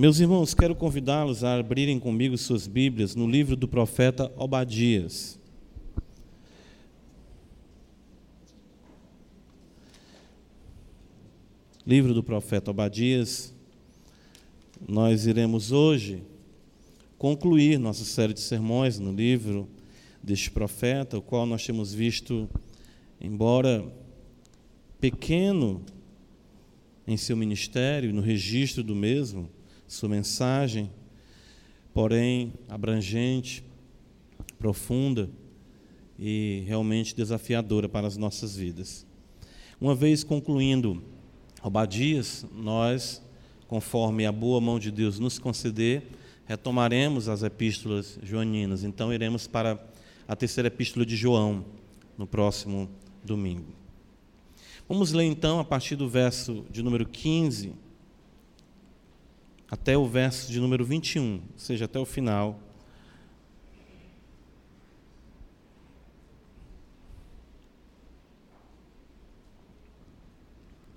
Meus irmãos, quero convidá-los a abrirem comigo suas Bíblias no livro do profeta Obadias. Livro do profeta Obadias. Nós iremos hoje concluir nossa série de sermões no livro deste profeta, o qual nós temos visto, embora pequeno em seu ministério, no registro do mesmo, sua mensagem, porém abrangente, profunda e realmente desafiadora para as nossas vidas. Uma vez concluindo Obadias, nós, conforme a boa mão de Deus nos conceder, retomaremos as epístolas joaninas. Então iremos para a terceira epístola de João no próximo domingo. Vamos ler então a partir do verso de número 15 até o verso de número 21, ou seja, até o final.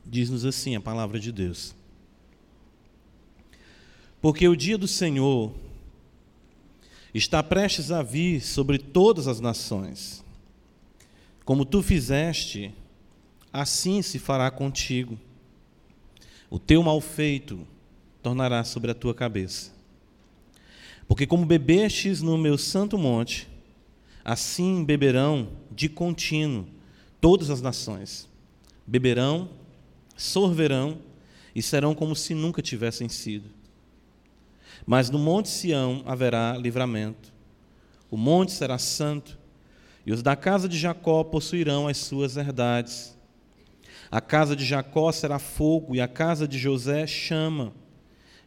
Diz-nos assim a palavra de Deus. Porque o dia do Senhor está prestes a vir sobre todas as nações. Como tu fizeste, assim se fará contigo. O teu mal feito tornará sobre a tua cabeça. Porque como bebestes no meu santo monte, assim beberão de contínuo todas as nações. Beberão, sorverão e serão como se nunca tivessem sido. Mas no monte Sião haverá livramento. O monte será santo, e os da casa de Jacó possuirão as suas herdades. A casa de Jacó será fogo, e a casa de José chama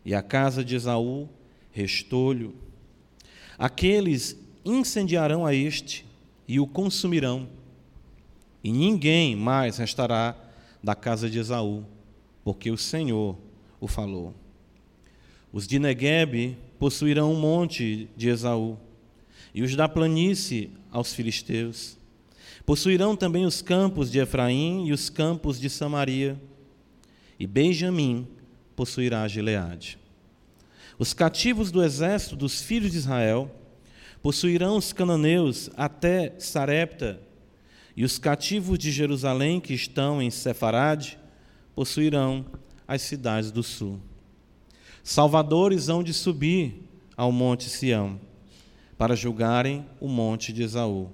e a casa de Esaú restolho. Aqueles incendiarão a este e o consumirão, e ninguém mais restará da casa de Esaú, porque o Senhor o falou. Os de Neguebe possuirão um monte de Esaú, e os da planície aos filisteus. Possuirão também os campos de Efraim e os campos de Samaria, e Benjamim possuirá Gileade. Os cativos do exército dos filhos de Israel possuirão os cananeus até Sarepta, e os cativos de Jerusalém que estão em Sefarade possuirão as cidades do sul. Salvadores hão de subir ao monte Sião para julgarem o monte de Esaú,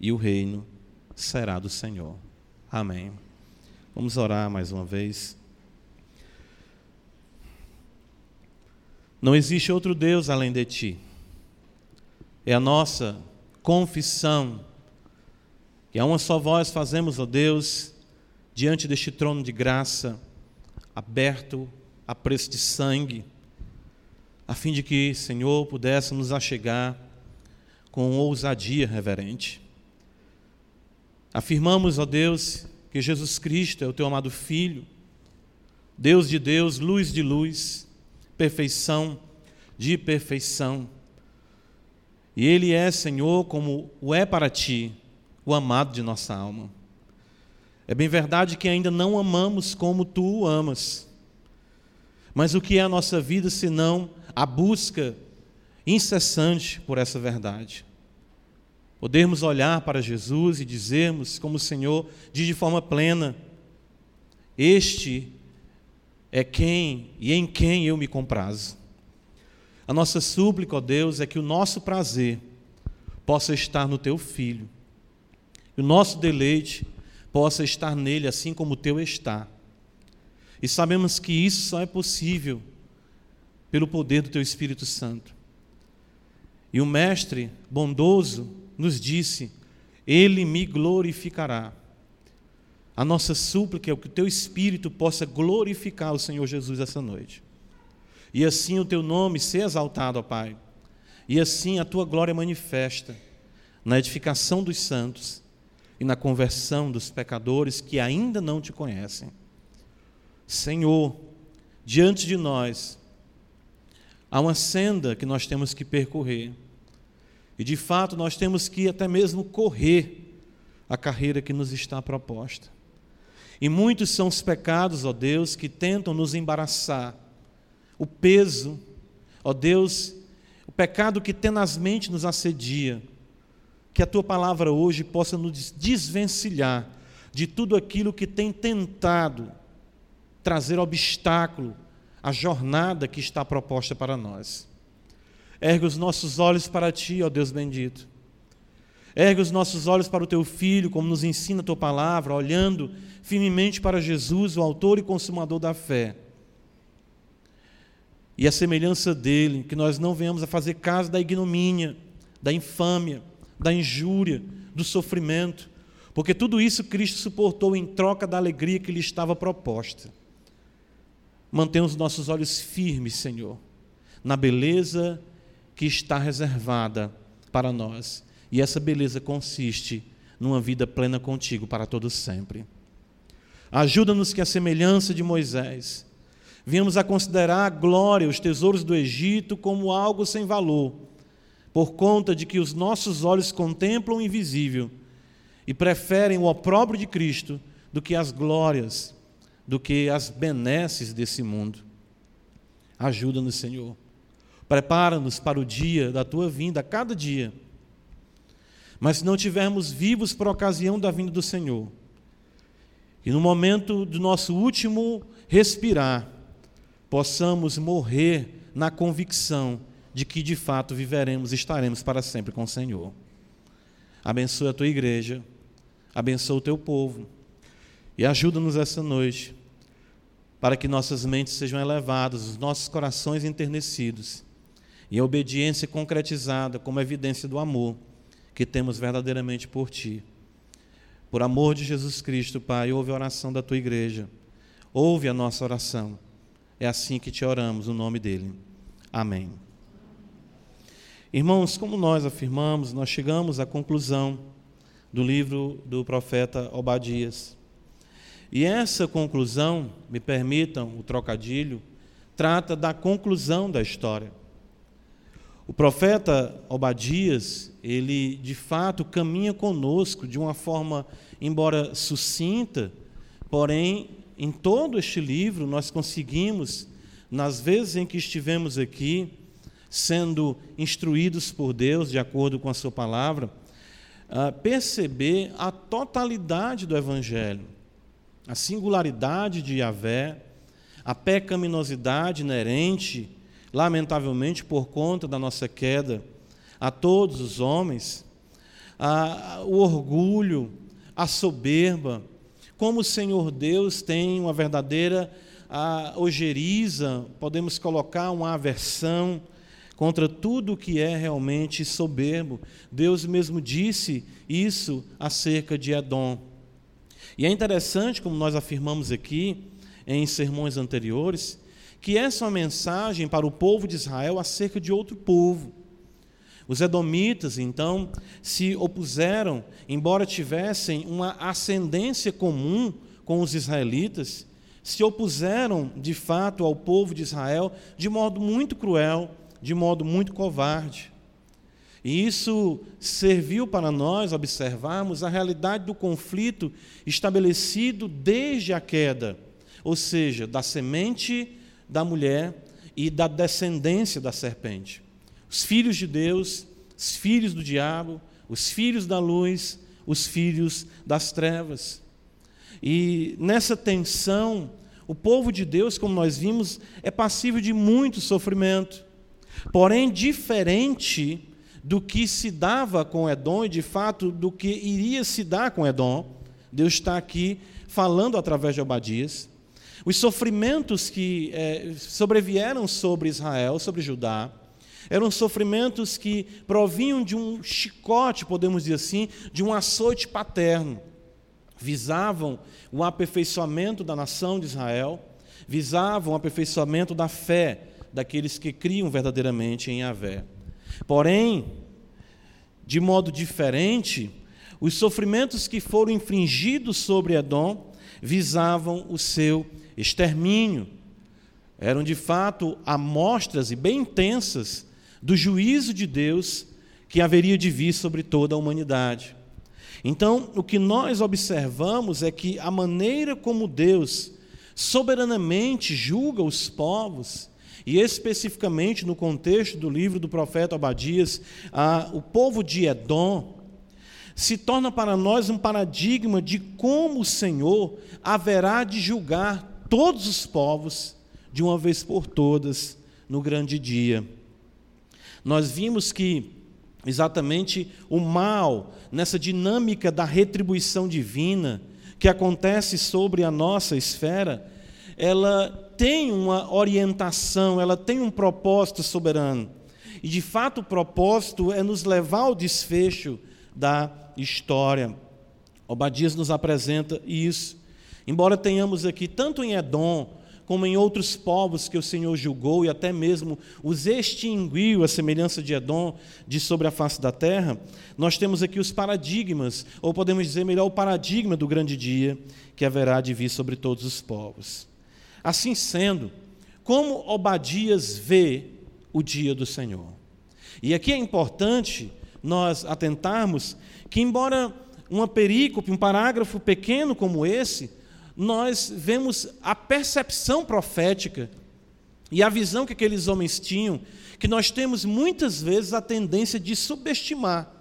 e o reino será do Senhor. Amém. Vamos orar mais uma vez. Não existe outro Deus além de ti. É a nossa confissão que a uma só voz fazemos, ó Deus, diante deste trono de graça, aberto a preço de sangue, a fim de que, Senhor, pudéssemos achegar com ousadia reverente. Afirmamos, ó Deus, que Jesus Cristo é o teu amado Filho, Deus de Deus, luz de luz, perfeição de perfeição. E Ele é, Senhor, como o é para ti, o amado de nossa alma. É bem verdade que ainda não amamos como tu o amas. Mas o que é a nossa vida senão a busca incessante por essa verdade? Podermos olhar para Jesus e dizermos, como o Senhor diz de forma plena: Este é quem e em quem eu me comprazo. A nossa súplica, ó Deus, é que o nosso prazer possa estar no teu filho. E o nosso deleite possa estar nele assim como o teu está. E sabemos que isso só é possível pelo poder do teu Espírito Santo. E o mestre bondoso nos disse: Ele me glorificará. A nossa súplica é que o teu Espírito possa glorificar o Senhor Jesus essa noite. E assim o teu nome ser exaltado, ó Pai. E assim a tua glória manifesta na edificação dos santos e na conversão dos pecadores que ainda não te conhecem. Senhor, diante de nós há uma senda que nós temos que percorrer. E de fato nós temos que até mesmo correr a carreira que nos está proposta. E muitos são os pecados, ó Deus, que tentam nos embaraçar, o peso, ó Deus, o pecado que tenazmente nos assedia. Que a tua palavra hoje possa nos desvencilhar de tudo aquilo que tem tentado trazer obstáculo à jornada que está proposta para nós. Ergue os nossos olhos para ti, ó Deus bendito. Ergue os nossos olhos para o teu filho, como nos ensina a tua palavra, olhando firmemente para Jesus, o autor e consumador da fé. E a semelhança dele, que nós não venhamos a fazer caso da ignomínia, da infâmia, da injúria, do sofrimento, porque tudo isso Cristo suportou em troca da alegria que lhe estava proposta. Mantenha os nossos olhos firmes, Senhor, na beleza que está reservada para nós. E essa beleza consiste numa vida plena contigo para todos sempre. Ajuda-nos que a semelhança de Moisés, venhamos a considerar a glória, os tesouros do Egito como algo sem valor, por conta de que os nossos olhos contemplam o invisível e preferem o opróbrio de Cristo do que as glórias, do que as benesses desse mundo. Ajuda-nos, Senhor. Prepara-nos para o dia da tua vinda, cada dia. Mas se não tivermos vivos por ocasião da vinda do Senhor, e no momento do nosso último respirar, possamos morrer na convicção de que de fato viveremos e estaremos para sempre com o Senhor. Abençoa a tua igreja abençoa o teu povo e ajuda-nos essa noite para que nossas mentes sejam elevadas, os nossos corações enternecidos e a obediência concretizada como evidência do amor que temos verdadeiramente por Ti. Por amor de Jesus Cristo, Pai, ouve a oração da Tua igreja, ouve a nossa oração. É assim que te oramos, no nome dEle. Amém. Irmãos, como nós afirmamos, nós chegamos à conclusão do livro do profeta Obadias. E essa conclusão, me permitam o trocadilho, trata da conclusão da história. O profeta Obadias, ele de fato caminha conosco de uma forma, embora sucinta, porém, em todo este livro nós conseguimos, nas vezes em que estivemos aqui, sendo instruídos por Deus de acordo com a Sua palavra, perceber a totalidade do Evangelho, a singularidade de Yahvé, a pecaminosidade inerente, lamentavelmente por conta da nossa queda, a todos os homens, a, o orgulho, a soberba, como o Senhor Deus tem uma verdadeira a, ojeriza, podemos colocar uma aversão, contra tudo o que é realmente soberbo. Deus mesmo disse isso acerca de Edom. E é interessante, como nós afirmamos aqui em sermões anteriores, que essa é uma mensagem para o povo de Israel acerca de outro povo. Os edomitas, então, se opuseram, embora tivessem uma ascendência comum com os israelitas, se opuseram de fato ao povo de Israel de modo muito cruel, de modo muito covarde. E isso serviu para nós observarmos a realidade do conflito estabelecido desde a queda, ou seja, da semente da mulher e da descendência da serpente. Os filhos de Deus, os filhos do diabo, os filhos da luz, os filhos das trevas. E nessa tensão, o povo de Deus, como nós vimos, é passível de muito sofrimento. Porém, diferente do que se dava com Edom e, de fato, do que iria se dar com Edom, Deus está aqui falando através de Obadias. Os sofrimentos que é, sobrevieram sobre Israel, sobre Judá, eram sofrimentos que provinham de um chicote, podemos dizer assim, de um açoite paterno. Visavam o aperfeiçoamento da nação de Israel, visavam o aperfeiçoamento da fé, daqueles que criam verdadeiramente em Yahvé. Porém, de modo diferente, os sofrimentos que foram infringidos sobre Edom visavam o seu extermínio. Eram de fato amostras e bem intensas do juízo de Deus que haveria de vir sobre toda a humanidade. Então, o que nós observamos é que a maneira como Deus soberanamente julga os povos E especificamente no contexto do livro do profeta Abadias, o povo de Edom se torna para nós um paradigma de como o Senhor haverá de julgar todos os povos de uma vez por todas no grande dia. Nós vimos que exatamente o mal, nessa dinâmica da retribuição divina que acontece sobre a nossa esfera, ela tem uma orientação, ela tem um propósito soberano. E de fato o propósito é nos levar ao desfecho da história. Obadias nos apresenta isso. Embora tenhamos aqui, tanto em Edom, como em outros povos que o Senhor julgou e até mesmo os extinguiu, a semelhança de Edom, de sobre a face da terra, nós temos aqui os paradigmas, ou podemos dizer melhor, o paradigma do grande dia que haverá de vir sobre todos os povos. Assim sendo, como Obadias vê o dia do Senhor? E aqui é importante nós atentarmos que, embora uma perícope, um parágrafo pequeno como esse, nós vemos a percepção profética e a visão que aqueles homens tinham, que nós temos muitas vezes a tendência de subestimar,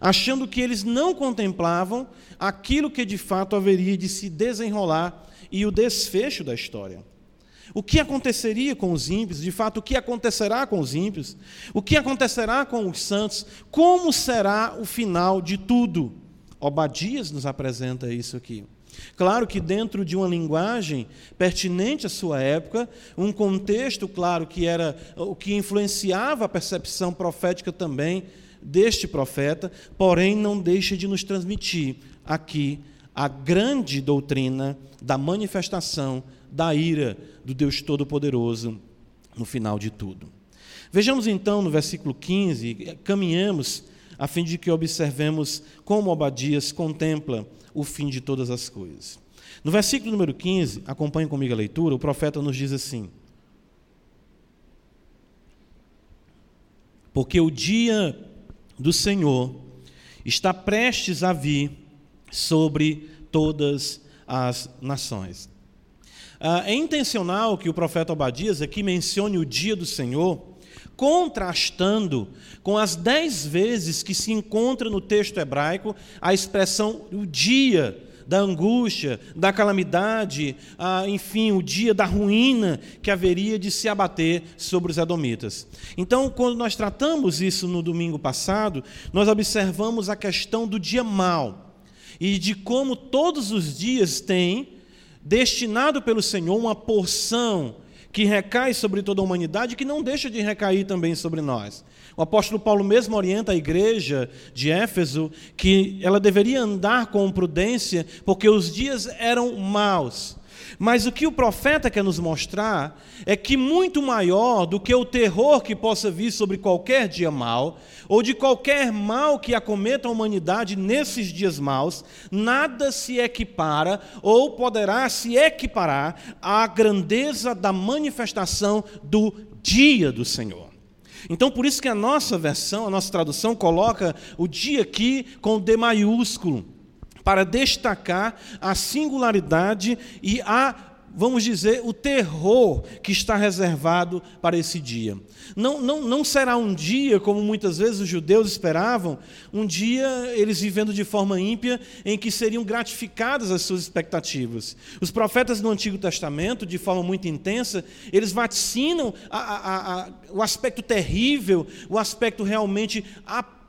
achando que eles não contemplavam aquilo que de fato haveria de se desenrolar e o desfecho da história. O que aconteceria com os ímpios? De fato, o que acontecerá com os ímpios? O que acontecerá com os santos? Como será o final de tudo? Obadias nos apresenta isso aqui. Claro que dentro de uma linguagem pertinente à sua época, um contexto, claro, que era o que influenciava a percepção profética também deste profeta, porém não deixa de nos transmitir aqui a grande doutrina da manifestação da ira do Deus Todo-Poderoso no final de tudo. Vejamos então no versículo 15, caminhamos a fim de que observemos como Obadias contempla o fim de todas as coisas. No versículo número 15, acompanhe comigo a leitura, o profeta nos diz assim: Porque o dia do Senhor está prestes a vir sobre todas as nações. Ah, é intencional que o profeta Obadias aqui mencione o dia do Senhor, contrastando com as dez vezes que se encontra no texto hebraico a expressão o dia da angústia, da calamidade, ah, enfim, o dia da ruína que haveria de se abater sobre os edomitas. Então, quando nós tratamos isso no domingo passado, nós observamos a questão do dia mau e de como todos os dias têm destinado pelo Senhor uma porção que recai sobre toda a humanidade, que não deixa de recair também sobre nós. O apóstolo Paulo mesmo orienta a igreja de Éfeso que ela deveria andar com prudência, porque os dias eram maus. Mas o que o profeta quer nos mostrar é que muito maior do que o terror que possa vir sobre qualquer dia mau, ou de qualquer mal que acometa a humanidade nesses dias maus, nada se equipara ou poderá se equiparar à grandeza da manifestação do dia do Senhor. Então, por isso que a nossa versão, a nossa tradução, coloca o dia aqui com D maiúsculo para destacar a singularidade e a, vamos dizer, o terror que está reservado para esse dia. Não, não, não será um dia, como muitas vezes os judeus esperavam, um dia eles vivendo de forma ímpia, em que seriam gratificadas as suas expectativas. Os profetas do Antigo Testamento, de forma muito intensa, eles vaticinam a, a, a, o aspecto terrível, o aspecto realmente,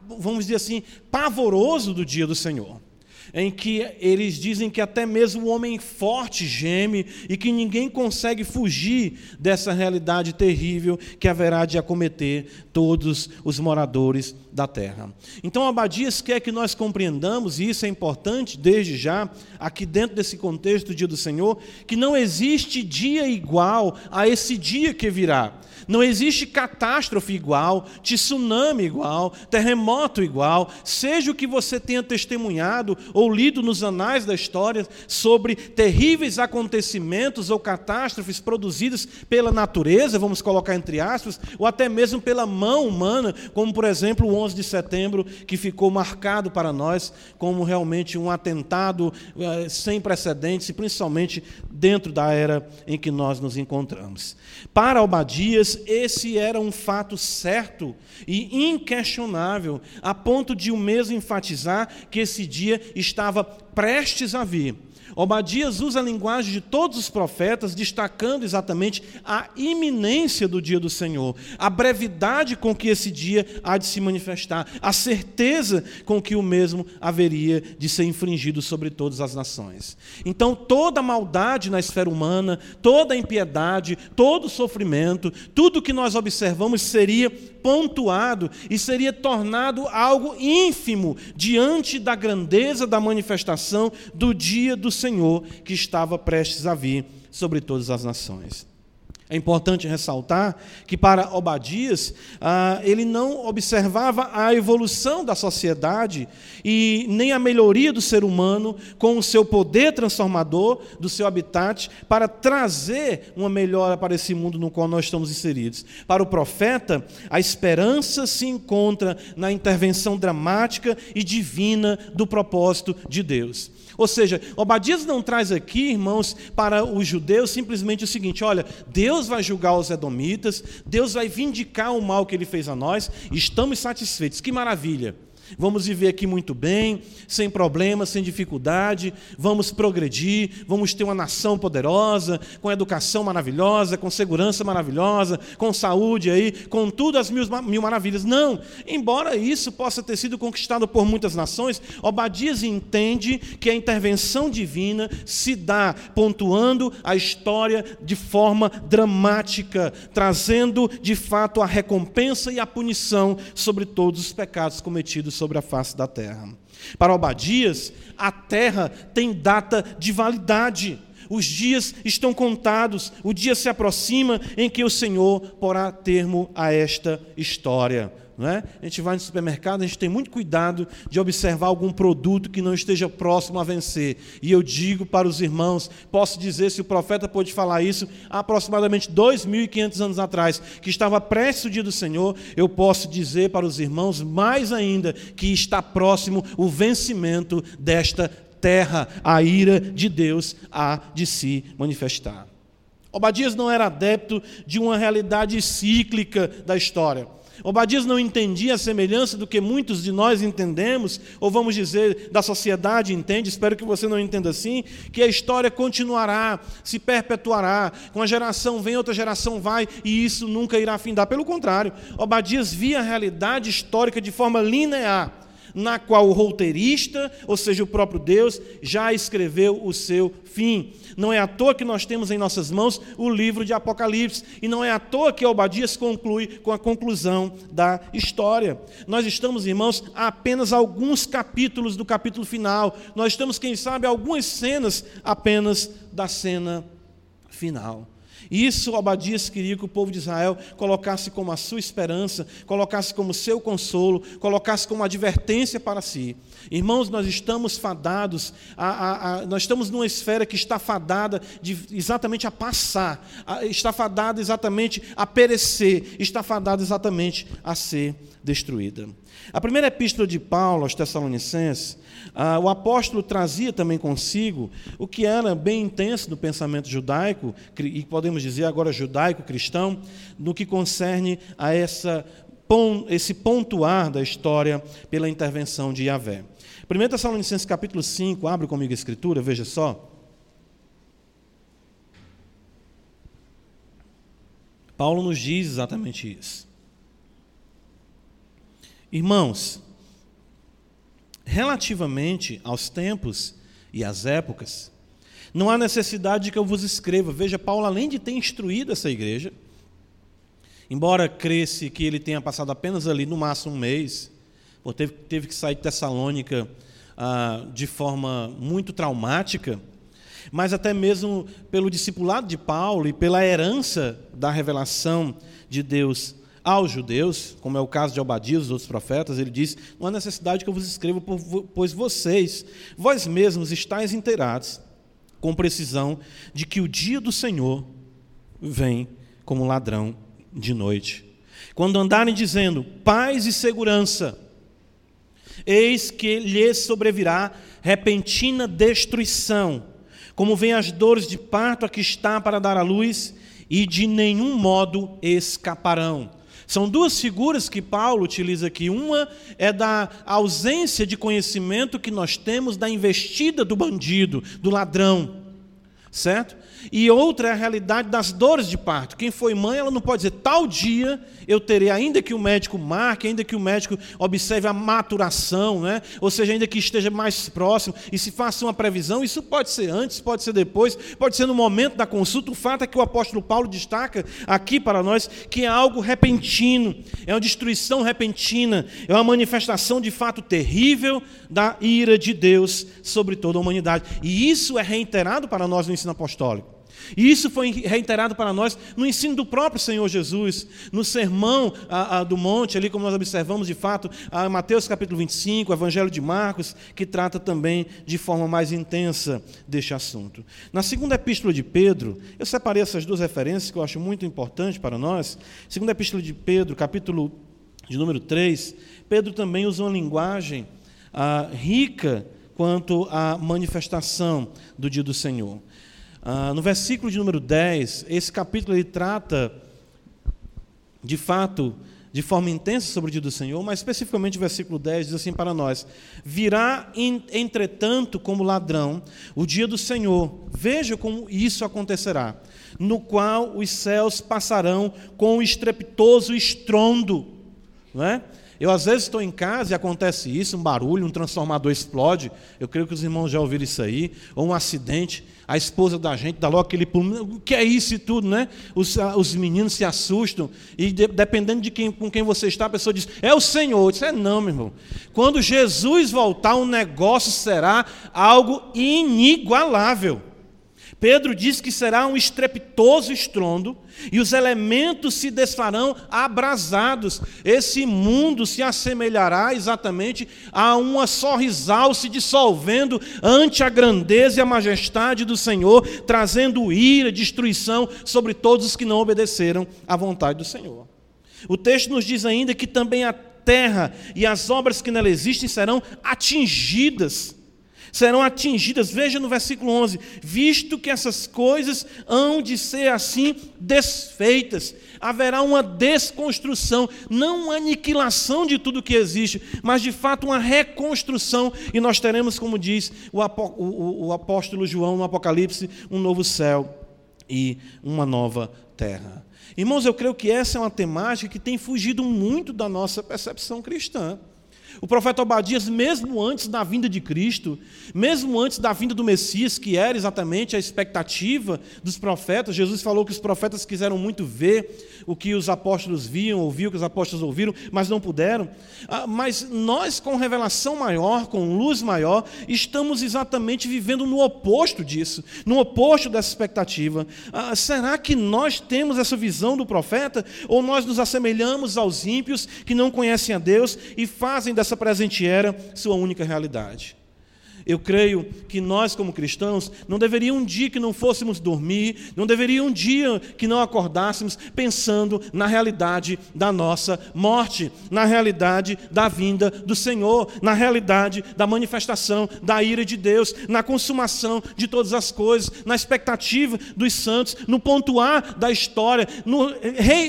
vamos dizer assim, pavoroso do dia do Senhor em que eles dizem que até mesmo o homem forte geme e que ninguém consegue fugir dessa realidade terrível que haverá de acometer todos os moradores da terra. Então, Abadias quer que nós compreendamos, e isso é importante desde já, aqui dentro desse contexto do dia do Senhor, que não existe dia igual a esse dia que virá. Não existe catástrofe igual, tsunami igual, terremoto igual, seja o que você tenha testemunhado ou lido nos anais da história sobre terríveis acontecimentos ou catástrofes produzidas pela natureza, vamos colocar entre aspas, ou até mesmo pela mão humana, como por exemplo o 11 de setembro, que ficou marcado para nós como realmente um atentado eh, sem precedentes, e principalmente dentro da era em que nós nos encontramos. Para Obadias, esse era um fato certo e inquestionável, a ponto de o mesmo enfatizar que esse dia estava prestes a vir. Obadias usa a linguagem de todos os profetas, destacando exatamente a iminência do dia do Senhor, a brevidade com que esse dia há de se manifestar, a certeza com que o mesmo haveria de ser infringido sobre todas as nações. Então, toda maldade na esfera humana, toda impiedade, todo sofrimento, tudo que nós observamos seria pontuado e seria tornado algo ínfimo diante da grandeza da manifestação do dia do Senhor que estava prestes a vir sobre todas as nações. É importante ressaltar que, para Obadias, ah, ele não observava a evolução da sociedade e nem a melhoria do ser humano com o seu poder transformador do seu habitat para trazer uma melhora para esse mundo no qual nós estamos inseridos. Para o profeta, a esperança se encontra na intervenção dramática e divina do propósito de Deus. Ou seja, Obadias não traz aqui, irmãos, para os judeus simplesmente o seguinte: olha, Deus vai julgar os edomitas, Deus vai vindicar o mal que ele fez a nós, estamos satisfeitos. Que maravilha! Vamos viver aqui muito bem, sem problemas, sem dificuldade, vamos progredir, vamos ter uma nação poderosa, com educação maravilhosa, com segurança maravilhosa, com saúde aí, com tudo as mil, mil maravilhas. Não, embora isso possa ter sido conquistado por muitas nações, Obadias entende que a intervenção divina se dá pontuando a história de forma dramática, trazendo de fato a recompensa e a punição sobre todos os pecados cometidos sobre a face da terra. Para Obadias, a terra tem data de validade. Os dias estão contados, o dia se aproxima em que o Senhor porá termo a esta história. Não é? A gente vai no supermercado, a gente tem muito cuidado de observar algum produto que não esteja próximo a vencer. E eu digo para os irmãos, posso dizer, se o profeta pôde falar isso, aproximadamente 2.500 anos atrás, que estava prestes o dia do Senhor, eu posso dizer para os irmãos, mais ainda, que está próximo o vencimento desta terra, a ira de Deus há de se manifestar. Obadias não era adepto de uma realidade cíclica da história. Obadias não entendia a semelhança do que muitos de nós entendemos, ou vamos dizer, da sociedade entende, espero que você não entenda assim, que a história continuará, se perpetuará, com a geração vem, outra geração vai, e isso nunca irá findar. Pelo contrário, Obadias via a realidade histórica de forma linear na qual o roteirista, ou seja, o próprio Deus, já escreveu o seu fim. Não é à toa que nós temos em nossas mãos o livro de Apocalipse, e não é à toa que Obadias conclui com a conclusão da história. Nós estamos, irmãos, a apenas alguns capítulos do capítulo final, nós estamos, quem sabe, algumas cenas apenas da cena final. Isso Obadias queria que o povo de Israel colocasse como a sua esperança, colocasse como seu consolo, colocasse como advertência para si. Irmãos, nós estamos fadados, a, a, a, nós estamos numa esfera que está fadada de, exatamente a passar, está fadada exatamente a perecer, está fadada exatamente a ser destruída. A primeira epístola de Paulo aos Tessalonicenses, ah, o apóstolo trazia também consigo o que era bem intenso do pensamento judaico, e podemos dizer agora judaico-cristão, no que concerne a essa, esse pontuar da história pela intervenção de Yahvé. 1 Tessalonicenses capítulo 5, abre comigo a escritura, veja só. Paulo nos diz exatamente isso. Irmãos, relativamente aos tempos e às épocas, não há necessidade de que eu vos escreva. Veja, Paulo, além de ter instruído essa igreja, embora cresce que ele tenha passado apenas ali no máximo um mês, ou teve, teve que sair de Tessalônica ah, de forma muito traumática, mas até mesmo pelo discipulado de Paulo e pela herança da revelação de Deus aos judeus, como é o caso de Obadias e dos outros profetas, ele diz: Não há necessidade que eu vos escreva, pois vocês, vós mesmos, estáis inteirados com precisão de que o dia do Senhor vem como ladrão de noite. Quando andarem dizendo paz e segurança, eis que lhes sobrevirá repentina destruição, como vem as dores de parto a que está para dar à luz, e de nenhum modo escaparão. São duas figuras que Paulo utiliza aqui. Uma é da ausência de conhecimento que nós temos da investida do bandido, do ladrão certo? E outra é a realidade das dores de parto. Quem foi mãe, ela não pode dizer, tal dia eu terei, ainda que o médico marque, ainda que o médico observe a maturação, né? ou seja, ainda que esteja mais próximo, e se faça uma previsão, isso pode ser antes, pode ser depois, pode ser no momento da consulta. O fato é que o apóstolo Paulo destaca aqui para nós que é algo repentino, é uma destruição repentina, é uma manifestação de fato terrível da ira de Deus sobre toda a humanidade. E isso é reiterado para nós no ensino apostólico. E isso foi reiterado para nós no ensino do próprio Senhor Jesus, no sermão a, a, do monte, ali como nós observamos de fato, a Mateus capítulo 25, o Evangelho de Marcos, que trata também de forma mais intensa deste assunto. Na segunda epístola de Pedro, eu separei essas duas referências que eu acho muito importantes para nós. Segunda epístola de Pedro, capítulo de número 3, Pedro também usa uma linguagem ah, rica quanto à manifestação do dia do Senhor. Ah, no versículo de número 10, esse capítulo ele trata, de fato, de forma intensa sobre o dia do Senhor, mas especificamente o versículo 10 diz assim para nós: Virá, entretanto, como ladrão, o dia do Senhor, veja como isso acontecerá, no qual os céus passarão com um estrepitoso estrondo. Não é? Eu às vezes estou em casa e acontece isso, um barulho, um transformador explode. Eu creio que os irmãos já ouviram isso aí, ou um acidente a esposa da gente dá logo aquele pulo, o que é isso e tudo, né? Os, os meninos se assustam, e de, dependendo de quem, com quem você está, a pessoa diz, é o Senhor. Isso é não, meu irmão. Quando Jesus voltar, o negócio será algo inigualável. Pedro diz que será um estrepitoso estrondo e os elementos se desfarão abrasados. Esse mundo se assemelhará exatamente a uma sorrisal se dissolvendo ante a grandeza e a majestade do Senhor, trazendo ira, destruição sobre todos os que não obedeceram à vontade do Senhor. O texto nos diz ainda que também a terra e as obras que nela existem serão atingidas serão atingidas. Veja no versículo 11: visto que essas coisas hão de ser assim desfeitas, haverá uma desconstrução, não uma aniquilação de tudo que existe, mas de fato uma reconstrução, e nós teremos, como diz o apóstolo João no Apocalipse, um novo céu e uma nova terra. Irmãos, eu creio que essa é uma temática que tem fugido muito da nossa percepção cristã. O profeta Obadias, mesmo antes da vinda de Cristo, mesmo antes da vinda do Messias, que era exatamente a expectativa dos profetas, Jesus falou que os profetas quiseram muito ver o que os apóstolos viam, ouvir o que os apóstolos ouviram, mas não puderam. Ah, mas nós, com revelação maior, com luz maior, estamos exatamente vivendo no oposto disso, no oposto dessa expectativa. Ah, será que nós temos essa visão do profeta, ou nós nos assemelhamos aos ímpios que não conhecem a Deus e fazem dessa essa presente era sua única realidade. Eu creio que nós, como cristãos, não deveria um dia que não fôssemos dormir, não deveria um dia que não acordássemos pensando na realidade da nossa morte, na realidade da vinda do Senhor, na realidade da manifestação da ira de Deus, na consumação de todas as coisas, na expectativa dos santos, no pontuar da história, no,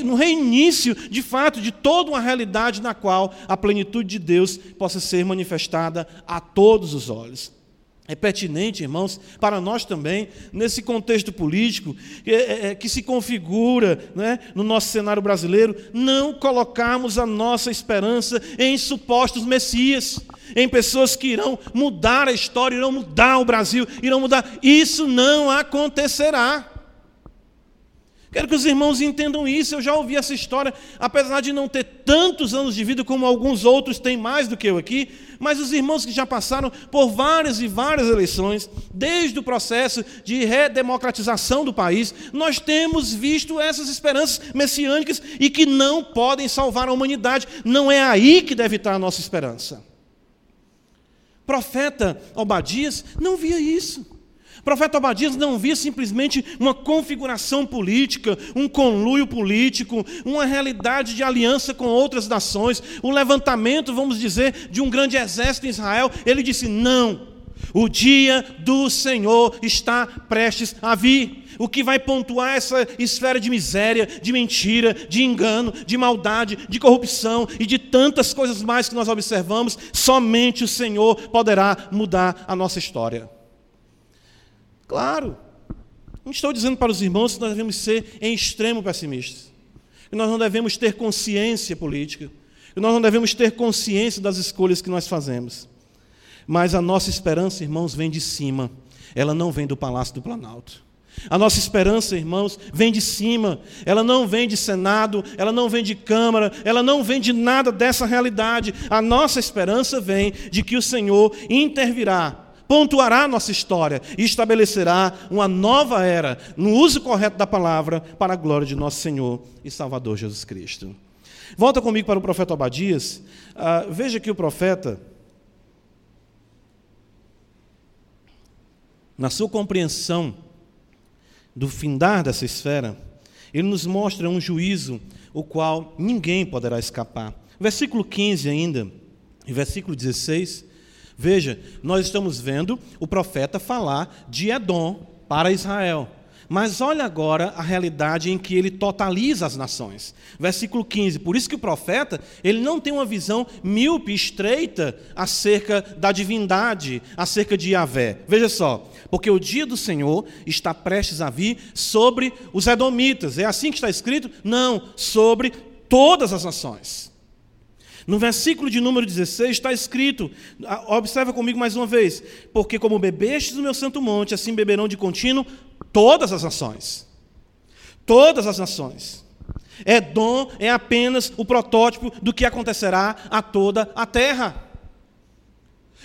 no reinício, de fato, de toda uma realidade na qual a plenitude de Deus possa ser manifestada a todos os olhos é pertinente, irmãos, para nós também, nesse contexto político que, é, é, que se configura né, no nosso cenário brasileiro, não colocarmos a nossa esperança em supostos messias, em pessoas que irão mudar a história, irão mudar o Brasil, irão mudar. Isso não acontecerá. Quero que os irmãos entendam isso. Eu já ouvi essa história, apesar de não ter tantos anos de vida como alguns outros têm mais do que eu aqui, mas os irmãos que já passaram por várias e várias eleições, desde o processo de redemocratização do país, nós temos visto essas esperanças messiânicas e que não podem salvar a humanidade. Não é aí que deve estar a nossa esperança. Profeta Obadias não via isso. O profeta Obadias não via simplesmente uma configuração política, um conluio político, uma realidade de aliança com outras nações, o levantamento, vamos dizer, de um grande exército em Israel. Ele disse: não, o dia do Senhor está prestes a vir. O que vai pontuar essa esfera de miséria, de mentira, de engano, de maldade, de corrupção e de tantas coisas mais que nós observamos, somente o Senhor poderá mudar a nossa história. Claro. Não estou dizendo para os irmãos que nós devemos ser em extremo pessimistas. Que nós não devemos ter consciência política. Que nós não devemos ter consciência das escolhas que nós fazemos. Mas a nossa esperança, irmãos, vem de cima. Ela não vem do Palácio do Planalto. A nossa esperança, irmãos, vem de cima. Ela não vem de Senado, ela não vem de Câmara, ela não vem de nada dessa realidade. A nossa esperança vem de que o Senhor intervirá pontuará nossa história e estabelecerá uma nova era, no uso correto da palavra, para a glória de nosso Senhor e Salvador Jesus Cristo. Volta comigo para o profeta Abadias. Uh, veja que o profeta, na sua compreensão do findar dessa esfera, ele nos mostra um juízo o qual ninguém poderá escapar. Versículo 15 ainda, e versículo 16, Veja, nós estamos vendo o profeta falar de Edom para Israel. Mas olha agora a realidade em que ele totaliza as nações. Versículo 15. Por isso que o profeta, ele não tem uma visão míope, estreita acerca da divindade, acerca de Yahvé. Veja só, porque o dia do Senhor está prestes a vir sobre os edomitas. É assim que está escrito? Não, sobre todas as nações. No versículo de número 16 está escrito, observa comigo mais uma vez, porque como bebestes no meu santo monte, assim beberão de contínuo todas as nações. Todas as nações. Edom é apenas o protótipo do que acontecerá a toda a terra.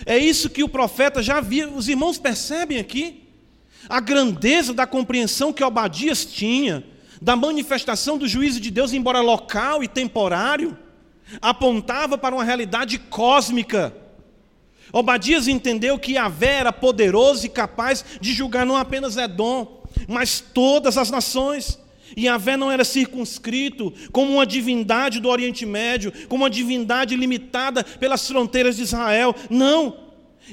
É isso que o profeta já via. Os irmãos percebem aqui a grandeza da compreensão que Obadias tinha, da manifestação do juízo de Deus, embora local e temporário apontava para uma realidade cósmica. Obadias entendeu que Yahvé era poderoso e capaz de julgar não apenas Edom, mas todas as nações. E Yahvé não era circunscrito como uma divindade do Oriente Médio, como uma divindade limitada pelas fronteiras de Israel. Não.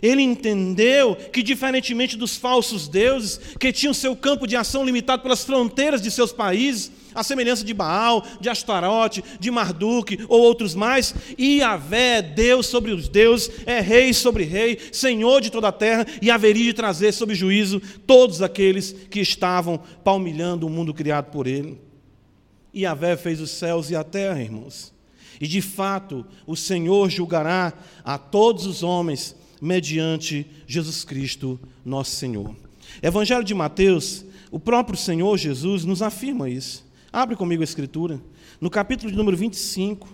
Ele entendeu que, diferentemente dos falsos deuses, que tinham seu campo de ação limitado pelas fronteiras de seus países, a semelhança de Baal, de Astarote, de Marduk ou outros mais, Yahvé é Deus sobre os deuses, é rei sobre rei, senhor de toda a terra, e haveria de trazer sob juízo todos aqueles que estavam palmilhando o mundo criado por ele. Yahvé fez os céus e a terra, irmãos. E de fato, o Senhor julgará a todos os homens mediante Jesus Cristo, nosso Senhor. Evangelho de Mateus, o próprio Senhor Jesus nos afirma isso. Abre comigo a Escritura. No capítulo de número 25,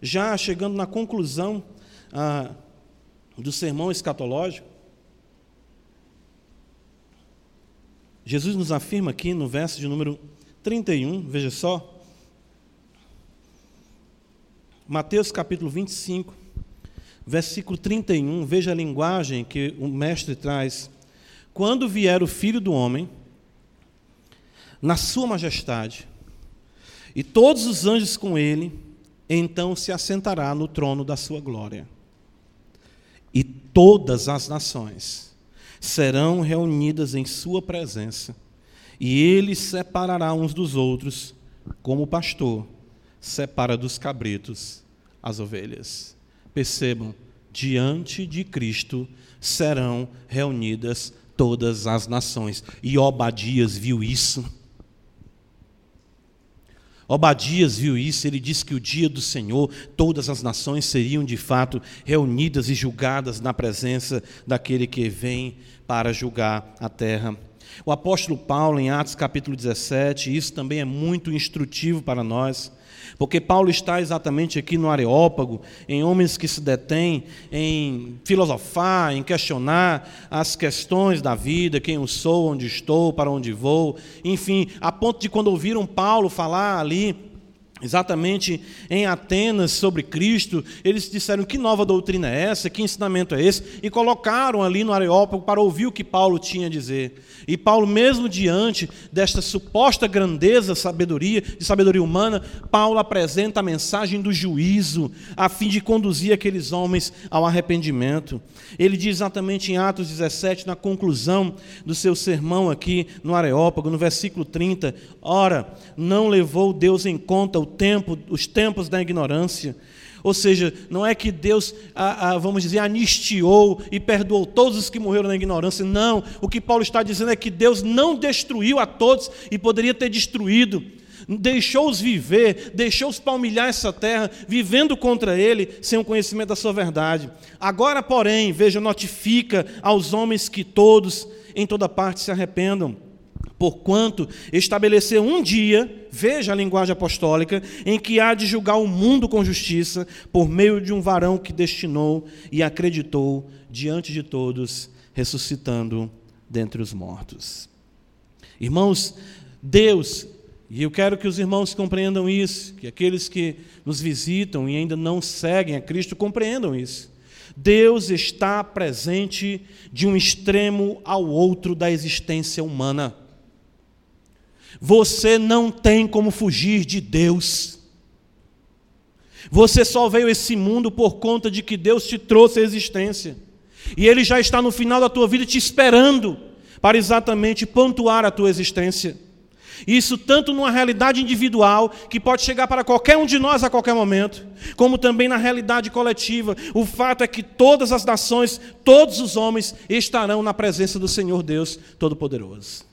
já chegando na conclusão ah, do sermão escatológico, Jesus nos afirma aqui no verso de número 31, veja só. Mateus capítulo 25, versículo 31, veja a linguagem que o mestre traz. Quando vier o filho do homem, na sua majestade, e todos os anjos com ele, então se assentará no trono da sua glória. E todas as nações serão reunidas em sua presença, e ele separará uns dos outros, como o pastor separa dos cabritos as ovelhas. Percebam, diante de Cristo serão reunidas todas as nações. E Obadias viu isso Obadias viu isso, ele disse que o dia do Senhor, todas as nações seriam de fato reunidas e julgadas na presença daquele que vem para julgar a terra. O apóstolo Paulo, em Atos capítulo 17, isso também é muito instrutivo para nós, porque Paulo está exatamente aqui no Areópago, em homens que se detêm em filosofar, em questionar as questões da vida, quem eu sou, onde estou, para onde vou, enfim, a ponto de quando ouviram Paulo falar ali Exatamente em Atenas sobre Cristo, eles disseram que nova doutrina é essa, que ensinamento é esse, e colocaram ali no Areópago para ouvir o que Paulo tinha a dizer. E Paulo, mesmo diante desta suposta grandeza, sabedoria, de sabedoria humana, Paulo apresenta a mensagem do juízo, a fim de conduzir aqueles homens ao arrependimento. Ele diz exatamente em Atos 17, na conclusão do seu sermão aqui no Areópago, no versículo 30, ora, não levou Deus em conta o tempo, os tempos da ignorância. Ou seja, não é que Deus, vamos dizer, anistiou e perdoou todos os que morreram na ignorância. Não. O que Paulo está dizendo é que Deus não destruiu a todos e poderia ter destruído. Deixou-os viver, deixou-os palmilhar essa terra, vivendo contra ele, sem o conhecimento da sua verdade. Agora, porém, veja, notifica aos homens que todos, em toda parte, se arrependam porquanto estabeleceu um dia, veja a linguagem apostólica, em que há de julgar o mundo com justiça, por meio de um varão que destinou e acreditou diante de todos, ressuscitando dentre os mortos. Irmãos, Deus, e eu quero que os irmãos compreendam isso, que aqueles que nos visitam e ainda não seguem a Cristo compreendam isso. Deus está presente de um extremo ao outro da existência humana. Você não tem como fugir de Deus. Você só veio a esse mundo por conta de que Deus te trouxe a existência. E Ele já está no final da tua vida te esperando para exatamente pontuar a tua existência. Isso tanto numa realidade individual, que pode chegar para qualquer um de nós a qualquer momento, como também na realidade coletiva. O fato é que todas as nações, todos os homens estarão na presença do Senhor Deus Todo-Poderoso.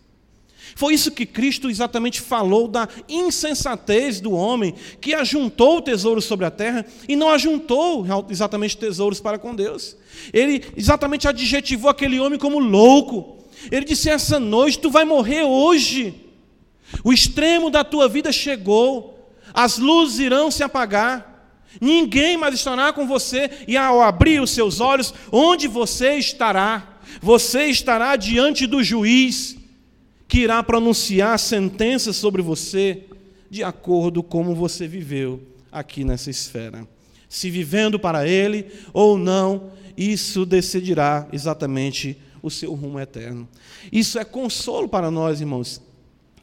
Foi isso que Cristo exatamente falou da insensatez do homem que ajuntou tesouros sobre a terra e não ajuntou exatamente tesouros para com Deus. Ele exatamente adjetivou aquele homem como louco. Ele disse: Essa noite tu vai morrer hoje. O extremo da tua vida chegou. As luzes irão se apagar. Ninguém mais estará com você, e ao abrir os seus olhos, onde você estará? Você estará diante do juiz, que irá pronunciar sentenças sobre você de acordo com como você viveu aqui nessa esfera. Se vivendo para Ele ou não, isso decidirá exatamente o seu rumo eterno. Isso é consolo para nós, irmãos,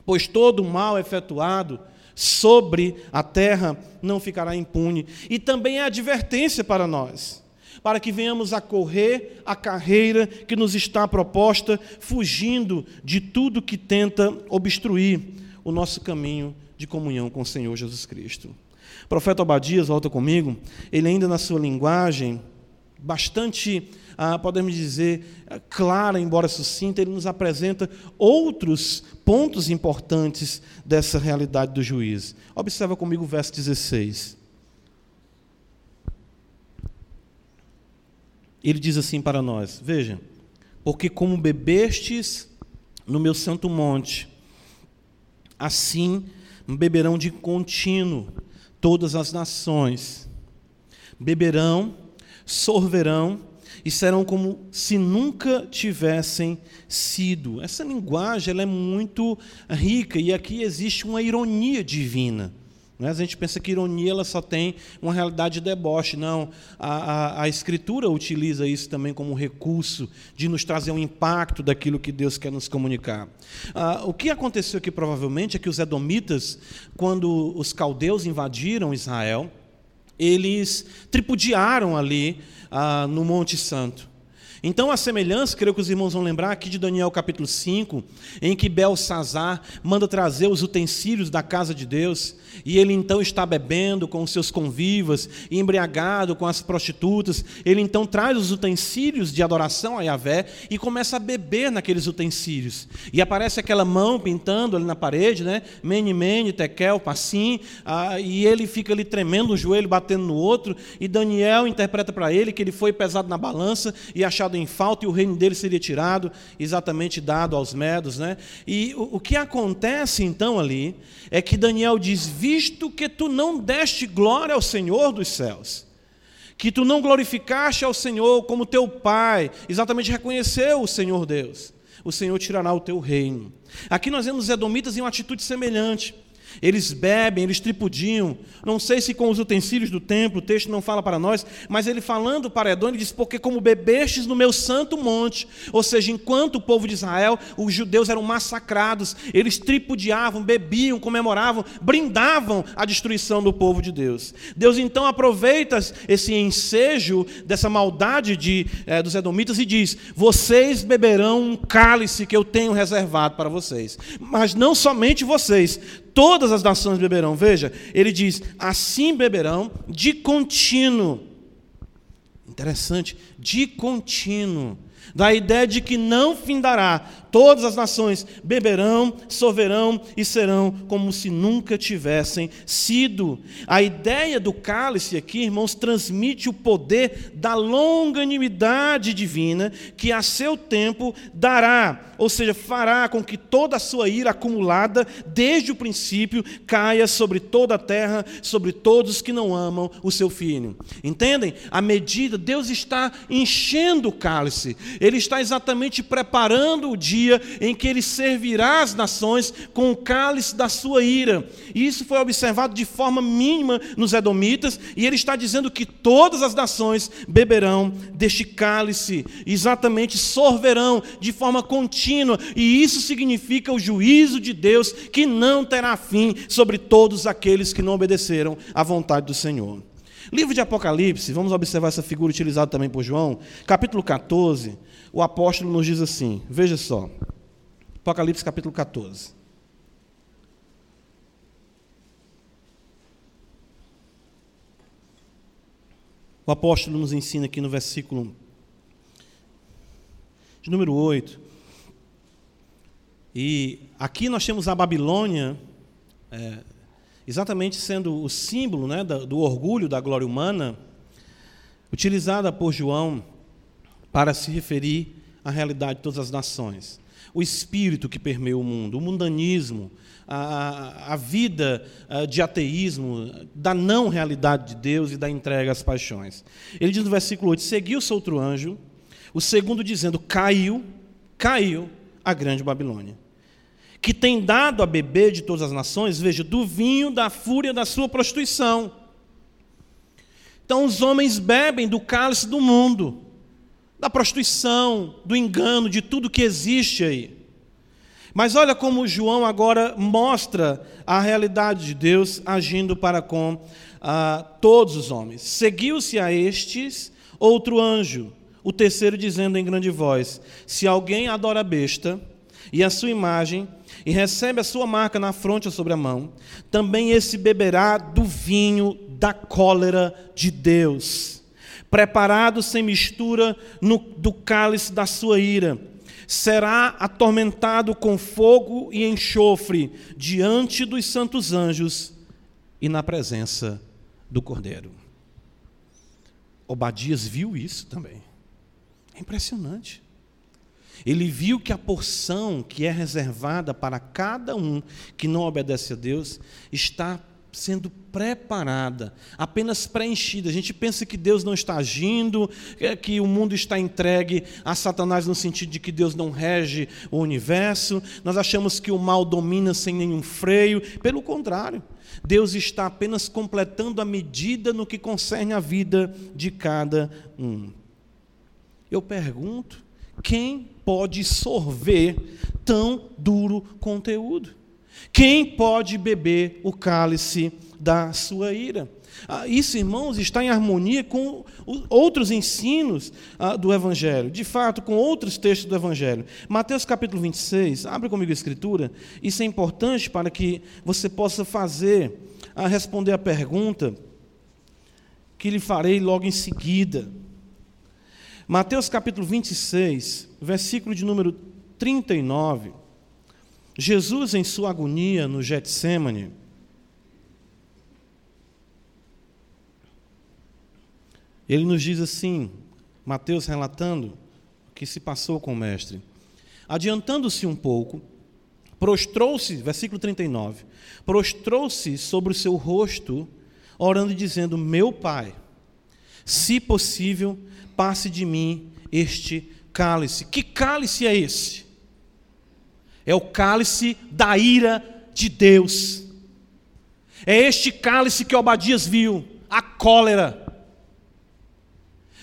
pois todo mal efetuado sobre a terra não ficará impune. E também é advertência para nós para que venhamos a correr a carreira que nos está proposta, fugindo de tudo que tenta obstruir o nosso caminho de comunhão com o Senhor Jesus Cristo. O profeta Obadias, volta comigo, ele ainda na sua linguagem, bastante, ah, podemos dizer, clara, embora sucinta, ele nos apresenta outros pontos importantes dessa realidade do juízo. Observa comigo o verso 16. Ele diz assim para nós: Veja, porque como bebestes no meu santo monte, assim beberão de contínuo todas as nações, beberão, sorverão e serão como se nunca tivessem sido. Essa linguagem ela é muito rica e aqui existe uma ironia divina. Né? A gente pensa que ironia ela só tem uma realidade de deboche. Não, a, a, a, Escritura utiliza isso também como recurso de nos trazer um impacto daquilo que Deus quer nos comunicar. Ah, o que aconteceu aqui provavelmente é que os edomitas, quando os caldeus invadiram Israel, eles tripudiaram ali ah, no Monte Santo. Então, a semelhança, creio que os irmãos vão lembrar aqui de Daniel capítulo 5, em que Belsazar manda trazer os utensílios da casa de Deus, e ele então está bebendo com os seus convivas, embriagado com as prostitutas. Ele então traz os utensílios de adoração a Yahvé e começa a beber naqueles utensílios. E aparece aquela mão pintando ali na parede, né? Mene, mene, tekel, passim, ah, e ele fica ali tremendo, um joelho batendo no outro, e Daniel interpreta para ele que ele foi pesado na balança e achado em falta e o reino dele seria tirado, exatamente dado aos medos. Né? E o, o que acontece então ali é que Daniel diz: Visto que tu não deste glória ao Senhor dos céus, que tu não glorificaste ao Senhor como teu Pai, exatamente reconheceu o Senhor Deus, o Senhor tirará o teu reino. Aqui nós vemos os edomitas em uma atitude semelhante. Eles bebem, eles tripudiam. Não sei se com os utensílios do templo, o texto não fala para nós, mas ele falando para Edom, ele diz: Porque como bebestes no meu santo monte. Ou seja, enquanto o povo de Israel, os judeus eram massacrados, eles tripudiavam, bebiam, comemoravam, brindavam a destruição do povo de Deus. Deus então aproveita esse ensejo dessa maldade de, eh, dos edomitas e diz: Vocês beberão um cálice que eu tenho reservado para vocês. Mas não somente vocês, todas as nações beberão. Veja, ele diz: assim beberão de contínuo. Interessante, de contínuo. Da ideia de que não findará, Todas as nações beberão, sorverão e serão como se nunca tivessem sido. A ideia do cálice aqui, irmãos, transmite o poder da longanimidade divina que a seu tempo dará, ou seja, fará com que toda a sua ira acumulada desde o princípio caia sobre toda a terra, sobre todos que não amam o seu filho. Entendem? A medida, Deus está enchendo o cálice, Ele está exatamente preparando o dia dia em que ele servirá as nações com o cálice da sua ira. E isso foi observado de forma mínima nos Edomitas, e ele está dizendo que todas as nações beberão deste cálice, exatamente sorverão de forma contínua, e isso significa o juízo de Deus que não terá fim sobre todos aqueles que não obedeceram à vontade do Senhor. Livro de Apocalipse, vamos observar essa figura utilizada também por João, capítulo 14, o apóstolo nos diz assim: veja só, Apocalipse capítulo 14. O apóstolo nos ensina aqui no versículo de número 8. E aqui nós temos a Babilônia, é, exatamente sendo o símbolo né, do orgulho da glória humana, utilizada por João para se referir à realidade de todas as nações. O espírito que permeia o mundo, o mundanismo, a, a vida de ateísmo, da não realidade de Deus e da entrega às paixões. Ele diz no versículo 8: Seguiu-se outro anjo, o segundo dizendo: Caiu, caiu a grande Babilônia, que tem dado a beber de todas as nações, veja, do vinho da fúria da sua prostituição. Então os homens bebem do cálice do mundo da prostituição, do engano, de tudo que existe aí. Mas olha como João agora mostra a realidade de Deus agindo para com ah, todos os homens. Seguiu-se a estes outro anjo, o terceiro dizendo em grande voz: Se alguém adora a besta e a sua imagem, e recebe a sua marca na fronte ou sobre a mão, também esse beberá do vinho da cólera de Deus preparado sem mistura no, do cálice da sua ira. Será atormentado com fogo e enxofre diante dos santos anjos e na presença do Cordeiro. Obadias viu isso também. É impressionante. Ele viu que a porção que é reservada para cada um que não obedece a Deus está sendo preparada, apenas preenchida. A gente pensa que Deus não está agindo, é que o mundo está entregue a Satanás no sentido de que Deus não rege o universo. Nós achamos que o mal domina sem nenhum freio. Pelo contrário, Deus está apenas completando a medida no que concerne a vida de cada um. Eu pergunto, quem pode sorver tão duro conteúdo? Quem pode beber o cálice da sua ira? Ah, isso, irmãos, está em harmonia com outros ensinos ah, do Evangelho, de fato, com outros textos do Evangelho. Mateus capítulo 26, abre comigo a escritura, isso é importante para que você possa fazer, a responder a pergunta que lhe farei logo em seguida. Mateus capítulo 26, versículo de número 39. Jesus, em sua agonia no Getsemane, ele nos diz assim, Mateus relatando, que se passou com o mestre. Adiantando-se um pouco, prostrou-se, versículo 39, prostrou-se sobre o seu rosto, orando e dizendo: Meu pai, se possível, passe de mim este cálice. Que cálice é esse? É o cálice da ira de Deus. É este cálice que Obadias viu, a cólera.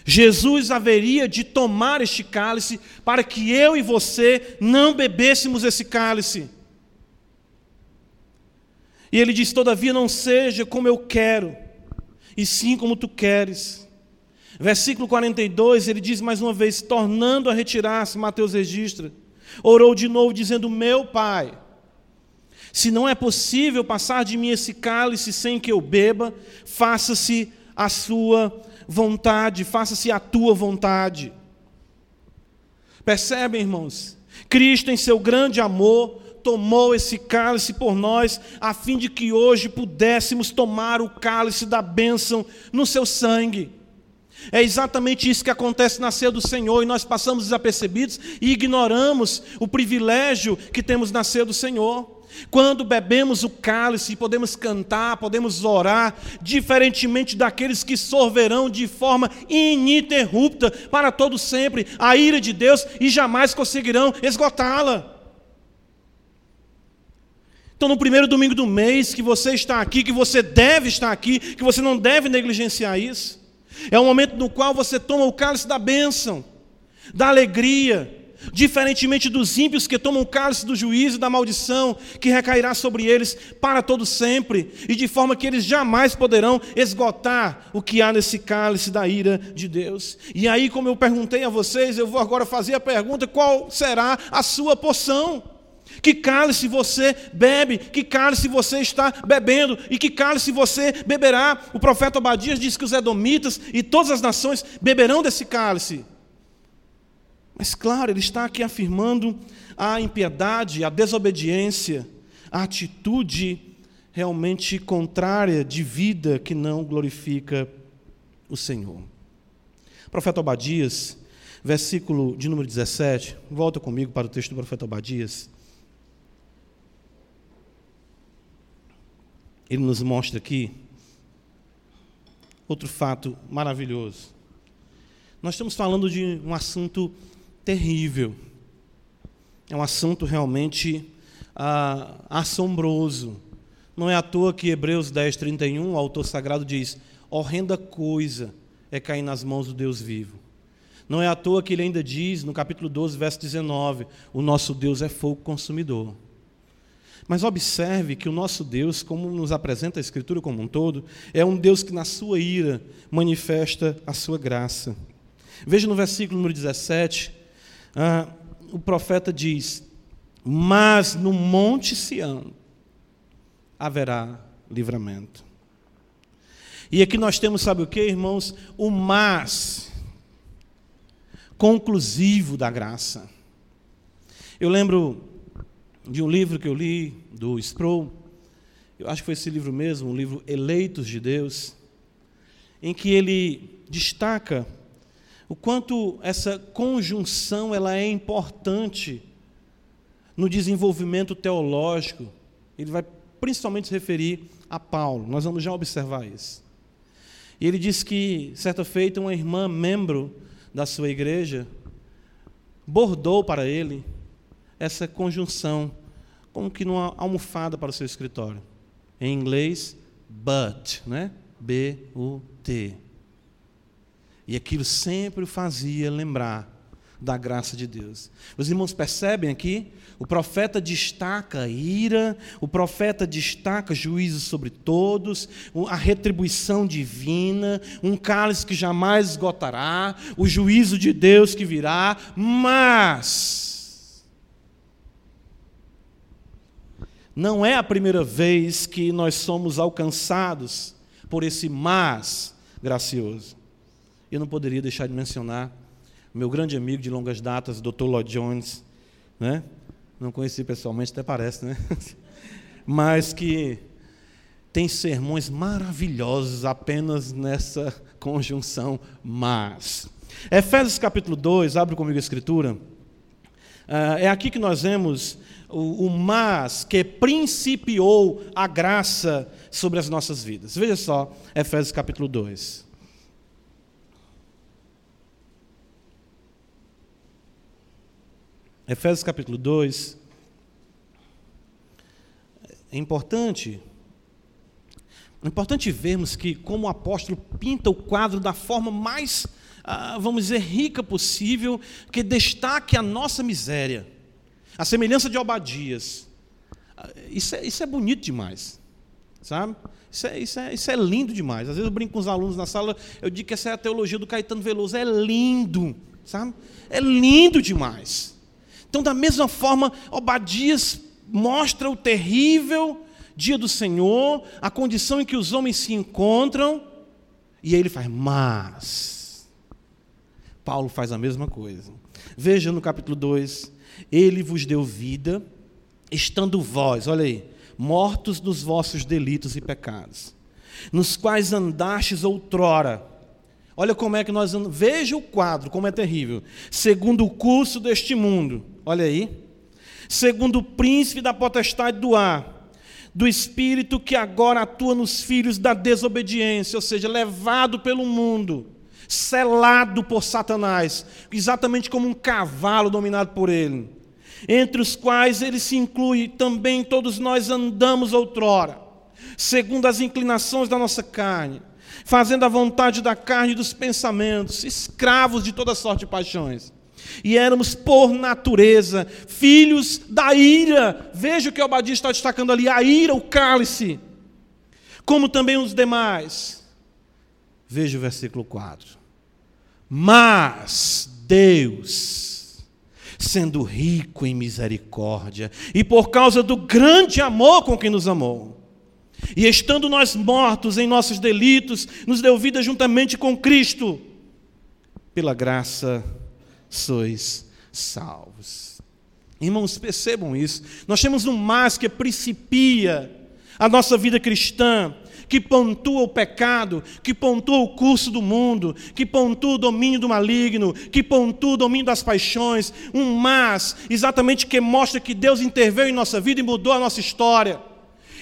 Jesus haveria de tomar este cálice para que eu e você não bebêssemos esse cálice. E ele diz: Todavia não seja como eu quero, e sim como tu queres. Versículo 42, ele diz mais uma vez, tornando a retirar-se, Mateus registra, orou de novo, dizendo: Meu pai, se não é possível passar de mim esse cálice sem que eu beba, faça-se a sua vontade, faça-se a tua vontade. Percebem, irmãos? Cristo, em seu grande amor, tomou esse cálice por nós, a fim de que hoje pudéssemos tomar o cálice da bênção no seu sangue. É exatamente isso que acontece na ceia do Senhor e nós passamos desapercebidos e ignoramos o privilégio que temos na ceia do Senhor. Quando bebemos o cálice, podemos cantar, podemos orar, diferentemente daqueles que sorverão de forma ininterrupta para todo sempre a ira de Deus e jamais conseguirão esgotá-la. Então, no primeiro domingo do mês que você está aqui, que você deve estar aqui, que você não deve negligenciar isso, é o momento no qual você toma o cálice da bênção, da alegria, diferentemente dos ímpios que tomam o cálice do juízo e da maldição que recairá sobre eles para todo sempre, e de forma que eles jamais poderão esgotar o que há nesse cálice da ira de Deus. E aí, como eu perguntei a vocês, eu vou agora fazer a pergunta: qual será a sua porção? Que cálice você bebe, que cálice você está bebendo, e que cálice você beberá. O profeta Obadias diz que os edomitas e todas as nações beberão desse cálice. Mas, claro, ele está aqui afirmando a impiedade, a desobediência, a atitude realmente contrária de vida que não glorifica o Senhor. Profeta Obadias, versículo de número 17, volta comigo para o texto do profeta Obadias. Ele nos mostra aqui outro fato maravilhoso. Nós estamos falando de um assunto terrível. É um assunto realmente ah, assombroso. Não é à toa que Hebreus 10, 31, o autor sagrado diz: horrenda coisa é cair nas mãos do Deus vivo. Não é à toa que ele ainda diz, no capítulo 12, verso 19: o nosso Deus é fogo consumidor. Mas observe que o nosso Deus, como nos apresenta a Escritura como um todo, é um Deus que na sua ira manifesta a sua graça. Veja no versículo número 17, ah, o profeta diz: Mas no Monte Sião haverá livramento. E aqui nós temos, sabe o que, irmãos? O mas conclusivo da graça. Eu lembro de um livro que eu li, do Sproul, eu acho que foi esse livro mesmo, o livro Eleitos de Deus, em que ele destaca o quanto essa conjunção ela é importante no desenvolvimento teológico. Ele vai principalmente se referir a Paulo. Nós vamos já observar isso. E ele diz que, certa feita, uma irmã, membro da sua igreja, bordou para ele essa conjunção, como que numa almofada para o seu escritório. Em inglês, but, né? B-U-T. E aquilo sempre o fazia lembrar da graça de Deus. Os irmãos percebem aqui? O profeta destaca ira, o profeta destaca juízo sobre todos, a retribuição divina, um cálice que jamais esgotará, o juízo de Deus que virá, mas não é a primeira vez que nós somos alcançados por esse mas gracioso eu não poderia deixar de mencionar meu grande amigo de longas datas, Dr. Lloyd Jones, né? Não conheci pessoalmente, até parece, né? Mas que tem sermões maravilhosos apenas nessa conjunção mas. Efésios capítulo 2, abre comigo a escritura. Uh, é aqui que nós vemos o, o mas que principiou a graça sobre as nossas vidas. Veja só, Efésios capítulo 2. Efésios capítulo 2. É importante é importante vermos que, como o apóstolo pinta o quadro da forma mais, ah, vamos dizer, rica possível, que destaque a nossa miséria, a semelhança de Obadias. Ah, isso é, isso é bonito demais, sabe? Isso é, isso, é, isso é lindo demais. Às vezes eu brinco com os alunos na sala, eu digo que essa é a teologia do Caetano Veloso. É lindo, sabe? É lindo demais. Então, da mesma forma, Obadias mostra o terrível dia do Senhor, a condição em que os homens se encontram, e aí ele faz, mas. Paulo faz a mesma coisa. Veja no capítulo 2: Ele vos deu vida, estando vós, olha aí, mortos dos vossos delitos e pecados, nos quais andastes outrora. Olha como é que nós andamos. Veja o quadro, como é terrível. Segundo o curso deste mundo, olha aí. Segundo o príncipe da potestade do ar do espírito que agora atua nos filhos da desobediência, ou seja, levado pelo mundo, selado por Satanás, exatamente como um cavalo dominado por ele, entre os quais ele se inclui também todos nós andamos outrora, segundo as inclinações da nossa carne, fazendo a vontade da carne e dos pensamentos, escravos de toda sorte de paixões e éramos, por natureza, filhos da ira. Veja o que o Obadia está destacando ali: a ira, o cálice, como também os demais. Veja o versículo 4. Mas Deus, sendo rico em misericórdia, e por causa do grande amor com que nos amou, e estando nós mortos em nossos delitos, nos deu vida juntamente com Cristo, pela graça sois salvos. Irmãos, percebam isso. Nós temos um mas que principia a nossa vida cristã, que pontua o pecado, que pontua o curso do mundo, que pontua o domínio do maligno, que pontua o domínio das paixões, um mas exatamente que mostra que Deus interveio em nossa vida e mudou a nossa história.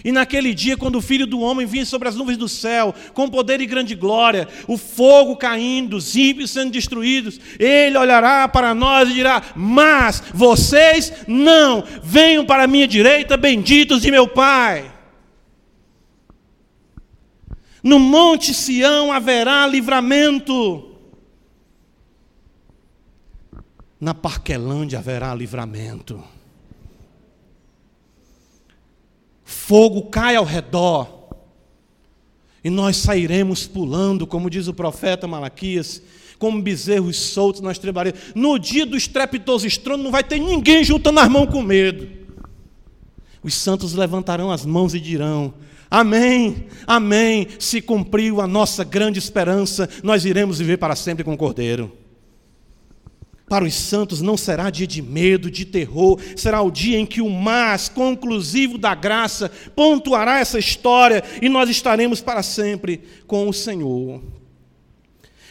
E naquele dia, quando o filho do homem vinha sobre as nuvens do céu, com poder e grande glória, o fogo caindo, os ímpios sendo destruídos, ele olhará para nós e dirá: Mas vocês não, venham para a minha direita, benditos de meu Pai. No monte Sião haverá livramento. Na Parquelândia haverá livramento. fogo cai ao redor, e nós sairemos pulando, como diz o profeta Malaquias, como bezerros soltos nas trebareiras. No dia do estrepitoso estrondo, não vai ter ninguém juntando as mãos com medo. Os santos levantarão as mãos e dirão: Amém, amém. Se cumpriu a nossa grande esperança, nós iremos viver para sempre com o Cordeiro. Para os santos não será dia de medo, de terror, será o dia em que o mas conclusivo da graça pontuará essa história e nós estaremos para sempre com o Senhor.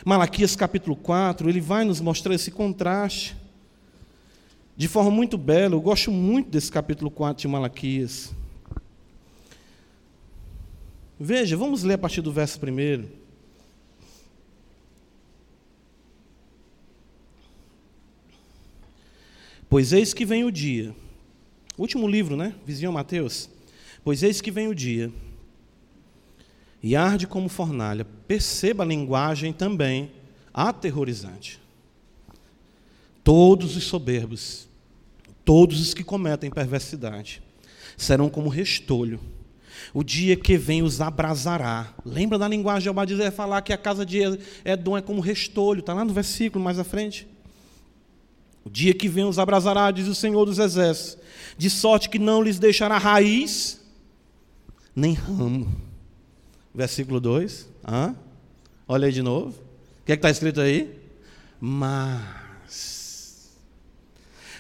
Malaquias capítulo 4, ele vai nos mostrar esse contraste de forma muito bela. Eu gosto muito desse capítulo 4 de Malaquias. Veja, vamos ler a partir do verso 1. Pois eis que vem o dia. Último livro, né? Vizinho Mateus. Pois eis que vem o dia. E arde como fornalha. Perceba a linguagem também aterrorizante. Todos os soberbos, todos os que cometem perversidade, serão como restolho. O dia que vem os abrasará. Lembra da linguagem de Obadias? falar que a casa de Edom é como restolho. Está lá no versículo mais à frente. O dia que vem os abrasará, diz o Senhor dos Exércitos, de sorte que não lhes deixará raiz nem ramo. Versículo 2. Hã? Olha aí de novo. O que é está escrito aí? Mas,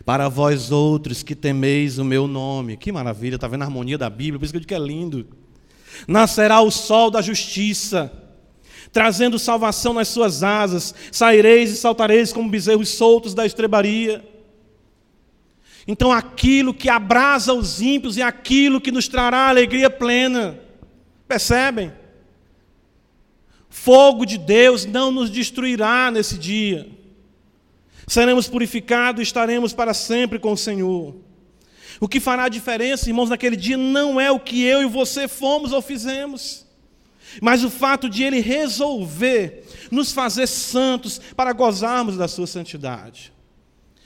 para vós outros que temeis o meu nome, que maravilha, está vendo a harmonia da Bíblia, por isso que eu digo que é lindo. Nascerá o sol da justiça trazendo salvação nas suas asas, saireis e saltareis como bezerros soltos da estrebaria. Então, aquilo que abrasa os ímpios é aquilo que nos trará alegria plena. Percebem? Fogo de Deus não nos destruirá nesse dia. Seremos purificados estaremos para sempre com o Senhor. O que fará a diferença, irmãos, naquele dia não é o que eu e você fomos ou fizemos, mas o fato de Ele resolver nos fazer santos para gozarmos da Sua santidade.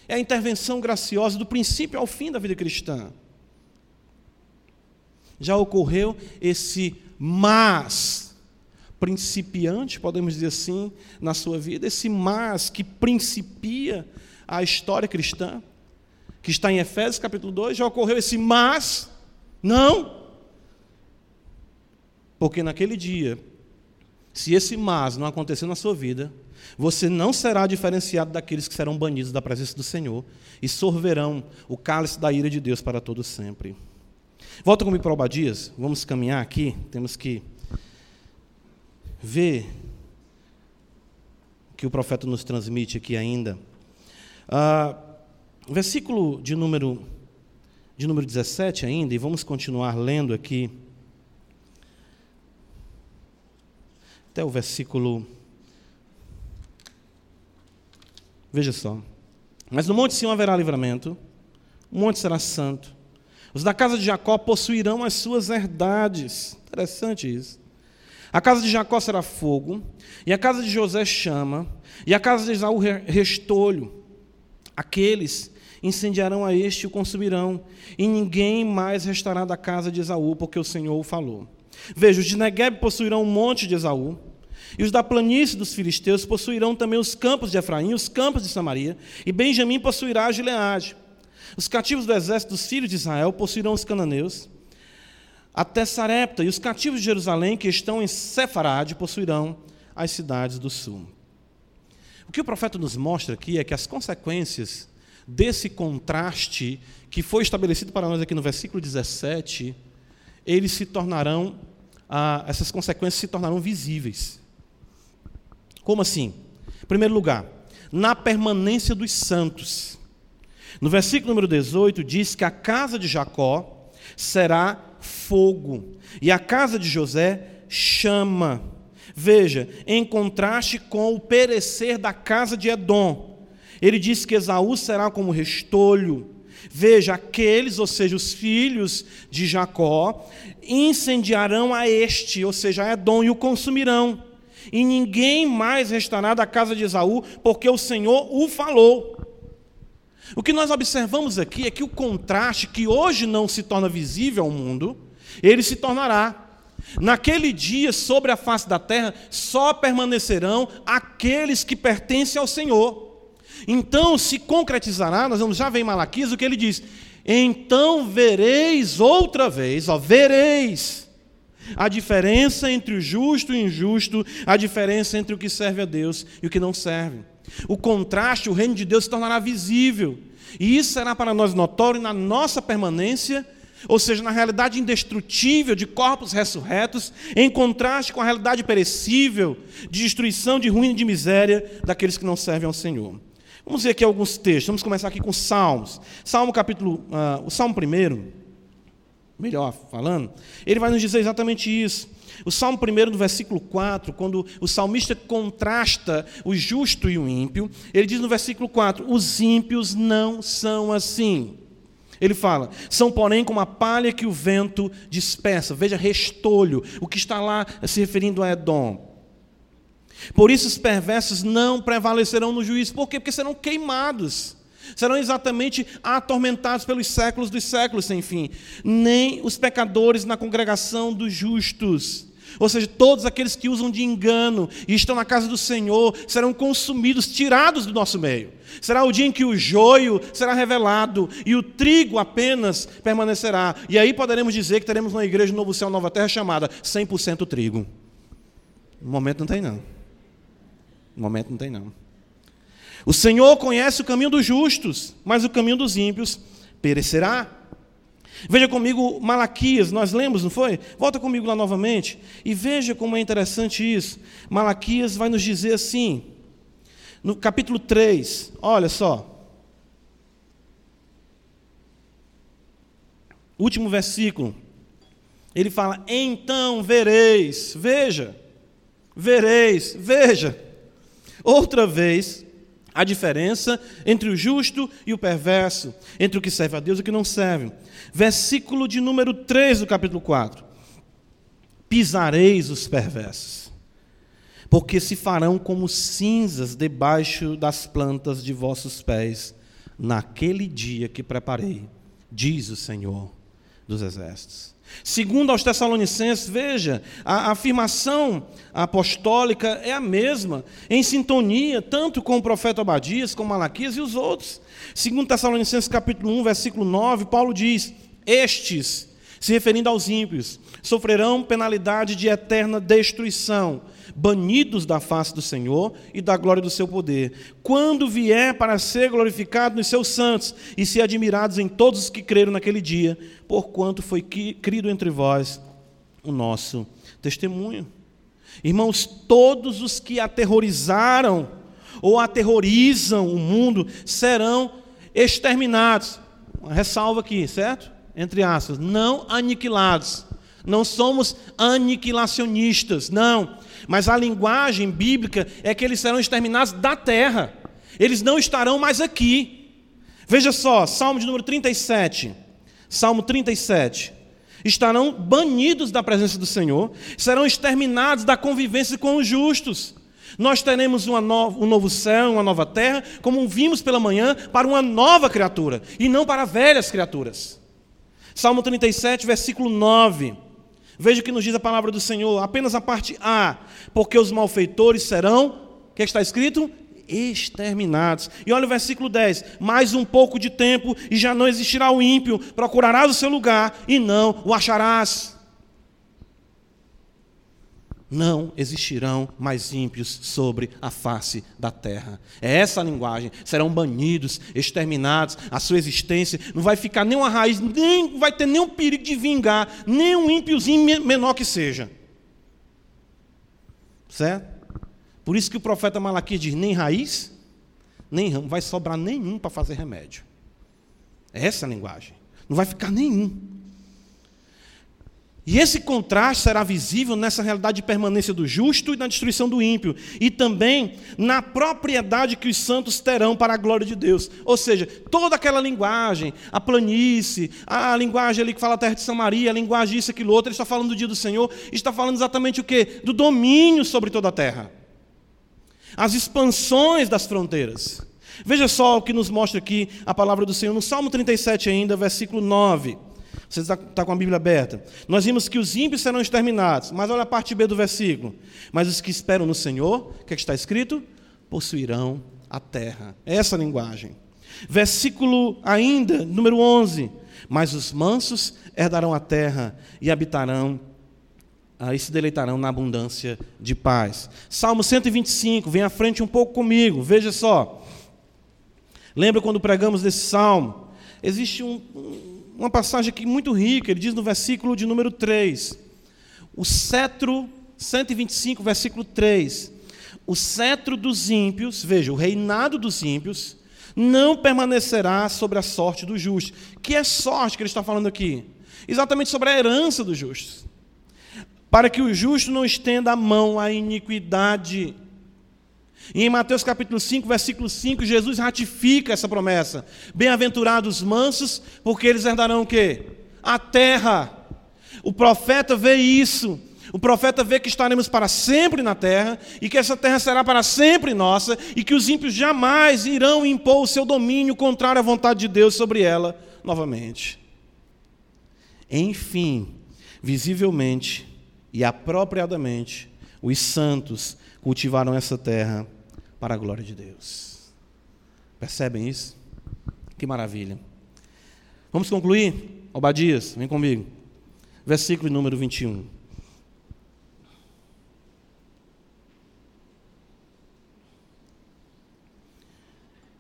É a intervenção graciosa do princípio ao fim da vida cristã. Já ocorreu esse mas principiante, podemos dizer assim, na sua vida, esse mas que principia a história cristã, que está em Efésios capítulo 2, já ocorreu esse mas, não, porque naquele dia, se esse mas não acontecer na sua vida, você não será diferenciado daqueles que serão banidos da presença do Senhor e sorverão o cálice da ira de Deus para todo sempre. Volta comigo para Obadias, vamos caminhar aqui, temos que ver o que o profeta nos transmite aqui ainda. Ah, versículo de número, de número 17 ainda, e vamos continuar lendo aqui até o versículo Veja só. Mas no monte Sião haverá livramento, o monte será santo. Os da casa de Jacó possuirão as suas herdades. Interessante isso. A casa de Jacó será fogo, e a casa de José chama, e a casa de Esaú restolho. Aqueles incendiarão a este e o consumirão, e ninguém mais restará da casa de Esaú, porque o Senhor o falou. Veja, os de Negueb possuirão um monte de Esaú, e os da planície dos filisteus possuirão também os campos de Efraim, os campos de Samaria, e Benjamim possuirá a Gileade. Os cativos do exército dos filhos de Israel possuirão os cananeus, até Sarepta, e os cativos de Jerusalém, que estão em Sefarade, possuirão as cidades do sul. O que o profeta nos mostra aqui é que as consequências desse contraste que foi estabelecido para nós aqui no versículo 17, eles se tornarão, ah, essas consequências se tornarão visíveis. Como assim? Em primeiro lugar, na permanência dos santos. No versículo número 18 diz que a casa de Jacó será fogo e a casa de José chama. Veja, em contraste com o perecer da casa de Edom. Ele diz que Esaú será como restolho. Veja, aqueles, ou seja, os filhos de Jacó, incendiarão a este, ou seja, a Edom, e o consumirão e ninguém mais restará da casa de Esaú, porque o Senhor o falou. O que nós observamos aqui é que o contraste, que hoje não se torna visível ao mundo, ele se tornará. Naquele dia, sobre a face da terra, só permanecerão aqueles que pertencem ao Senhor. Então se concretizará, nós vamos já ver em Malaquias o que ele diz: Então vereis outra vez, ó, vereis a diferença entre o justo e o injusto, a diferença entre o que serve a Deus e o que não serve. O contraste, o reino de Deus se tornará visível. E isso será para nós notório na nossa permanência, ou seja, na realidade indestrutível de corpos ressurretos, em contraste com a realidade perecível de destruição, de ruína e de miséria daqueles que não servem ao Senhor. Vamos ver aqui alguns textos. Vamos começar aqui com Salmos. Salmo capítulo, uh, o Salmo primeiro melhor falando, ele vai nos dizer exatamente isso. O Salmo 1, no versículo 4, quando o salmista contrasta o justo e o ímpio, ele diz no versículo 4: Os ímpios não são assim. Ele fala: são, porém, como a palha que o vento dispersa. Veja, restolho, o que está lá se referindo a Edom. Por isso os perversos não prevalecerão no juízo. Por quê? Porque serão queimados serão exatamente atormentados pelos séculos dos séculos sem fim, nem os pecadores na congregação dos justos. Ou seja, todos aqueles que usam de engano e estão na casa do Senhor serão consumidos, tirados do nosso meio. Será o dia em que o joio será revelado e o trigo apenas permanecerá. E aí poderemos dizer que teremos uma igreja Novo Céu, Nova Terra chamada 100% trigo. No momento não tem não. No momento não tem não. O Senhor conhece o caminho dos justos, mas o caminho dos ímpios perecerá. Veja comigo Malaquias, nós lemos, não foi? Volta comigo lá novamente e veja como é interessante isso. Malaquias vai nos dizer assim, no capítulo 3, olha só. Último versículo. Ele fala: Então vereis, veja, vereis, veja, outra vez a diferença entre o justo e o perverso, entre o que serve a Deus e o que não serve. Versículo de número 3 do capítulo 4. Pisareis os perversos, porque se farão como cinzas debaixo das plantas de vossos pés, naquele dia que preparei, diz o Senhor dos Exércitos. Segundo aos Tessalonicenses, veja, a afirmação apostólica é a mesma, em sintonia tanto com o profeta Abadias, com Malaquias e os outros. Segundo Tessalonicenses capítulo 1, versículo 9, Paulo diz: "Estes, se referindo aos ímpios, sofrerão penalidade de eterna destruição, banidos da face do Senhor e da glória do seu poder, quando vier para ser glorificado nos seus santos e ser admirados em todos os que creram naquele dia, porquanto foi crido entre vós o nosso testemunho. Irmãos, todos os que aterrorizaram ou aterrorizam o mundo serão exterminados. Uma ressalva aqui, certo? Entre aspas, não aniquilados. Não somos aniquilacionistas, não. Mas a linguagem bíblica é que eles serão exterminados da terra. Eles não estarão mais aqui. Veja só, Salmo de número 37. Salmo 37. Estarão banidos da presença do Senhor, serão exterminados da convivência com os justos. Nós teremos no, um novo céu, uma nova terra, como vimos pela manhã, para uma nova criatura, e não para velhas criaturas. Salmo 37, versículo 9. Veja o que nos diz a palavra do Senhor, apenas a parte A, porque os malfeitores serão, o que está escrito? Exterminados. E olha o versículo 10: mais um pouco de tempo e já não existirá o ímpio, procurarás o seu lugar e não o acharás não existirão mais ímpios sobre a face da terra. É essa a linguagem. Serão banidos, exterminados, a sua existência não vai ficar nenhuma raiz, nem vai ter nenhum perigo de vingar, nem um ímpiozinho menor que seja. Certo? Por isso que o profeta Malaquias diz: nem raiz, nem ramo, vai sobrar nenhum para fazer remédio. É essa a linguagem. Não vai ficar nenhum. E esse contraste será visível nessa realidade de permanência do justo e na destruição do ímpio, e também na propriedade que os santos terão para a glória de Deus. Ou seja, toda aquela linguagem, a planície, a linguagem ali que fala a terra de Samaria, a linguagem isso, aquilo outro, ele está falando do dia do Senhor, está falando exatamente o quê? Do domínio sobre toda a terra. As expansões das fronteiras. Veja só o que nos mostra aqui a palavra do Senhor no Salmo 37 ainda, versículo 9. Você está, está com a Bíblia aberta. Nós vimos que os ímpios serão exterminados, mas olha a parte B do versículo. Mas os que esperam no Senhor, o que, é que está escrito? Possuirão a terra. É essa a linguagem. Versículo ainda, número 11. Mas os mansos herdarão a terra e habitarão aí se deleitarão na abundância de paz. Salmo 125, vem à frente um pouco comigo, veja só. Lembra quando pregamos desse salmo? Existe um, uma passagem aqui muito rica, ele diz no versículo de número 3, o cetro, 125, versículo 3, o cetro dos ímpios, veja, o reinado dos ímpios, não permanecerá sobre a sorte dos justos. Que é sorte que ele está falando aqui? Exatamente sobre a herança dos justos. Para que o justo não estenda a mão à iniquidade, e em Mateus capítulo 5, versículo 5, Jesus ratifica essa promessa. Bem-aventurados os mansos, porque eles herdarão o quê? A terra. O profeta vê isso. O profeta vê que estaremos para sempre na terra e que essa terra será para sempre nossa e que os ímpios jamais irão impor o seu domínio contrário à vontade de Deus sobre ela novamente. Enfim, visivelmente e apropriadamente, os santos cultivaram essa terra para a glória de Deus. Percebem isso? Que maravilha. Vamos concluir? Obadias, vem comigo. Versículo número 21.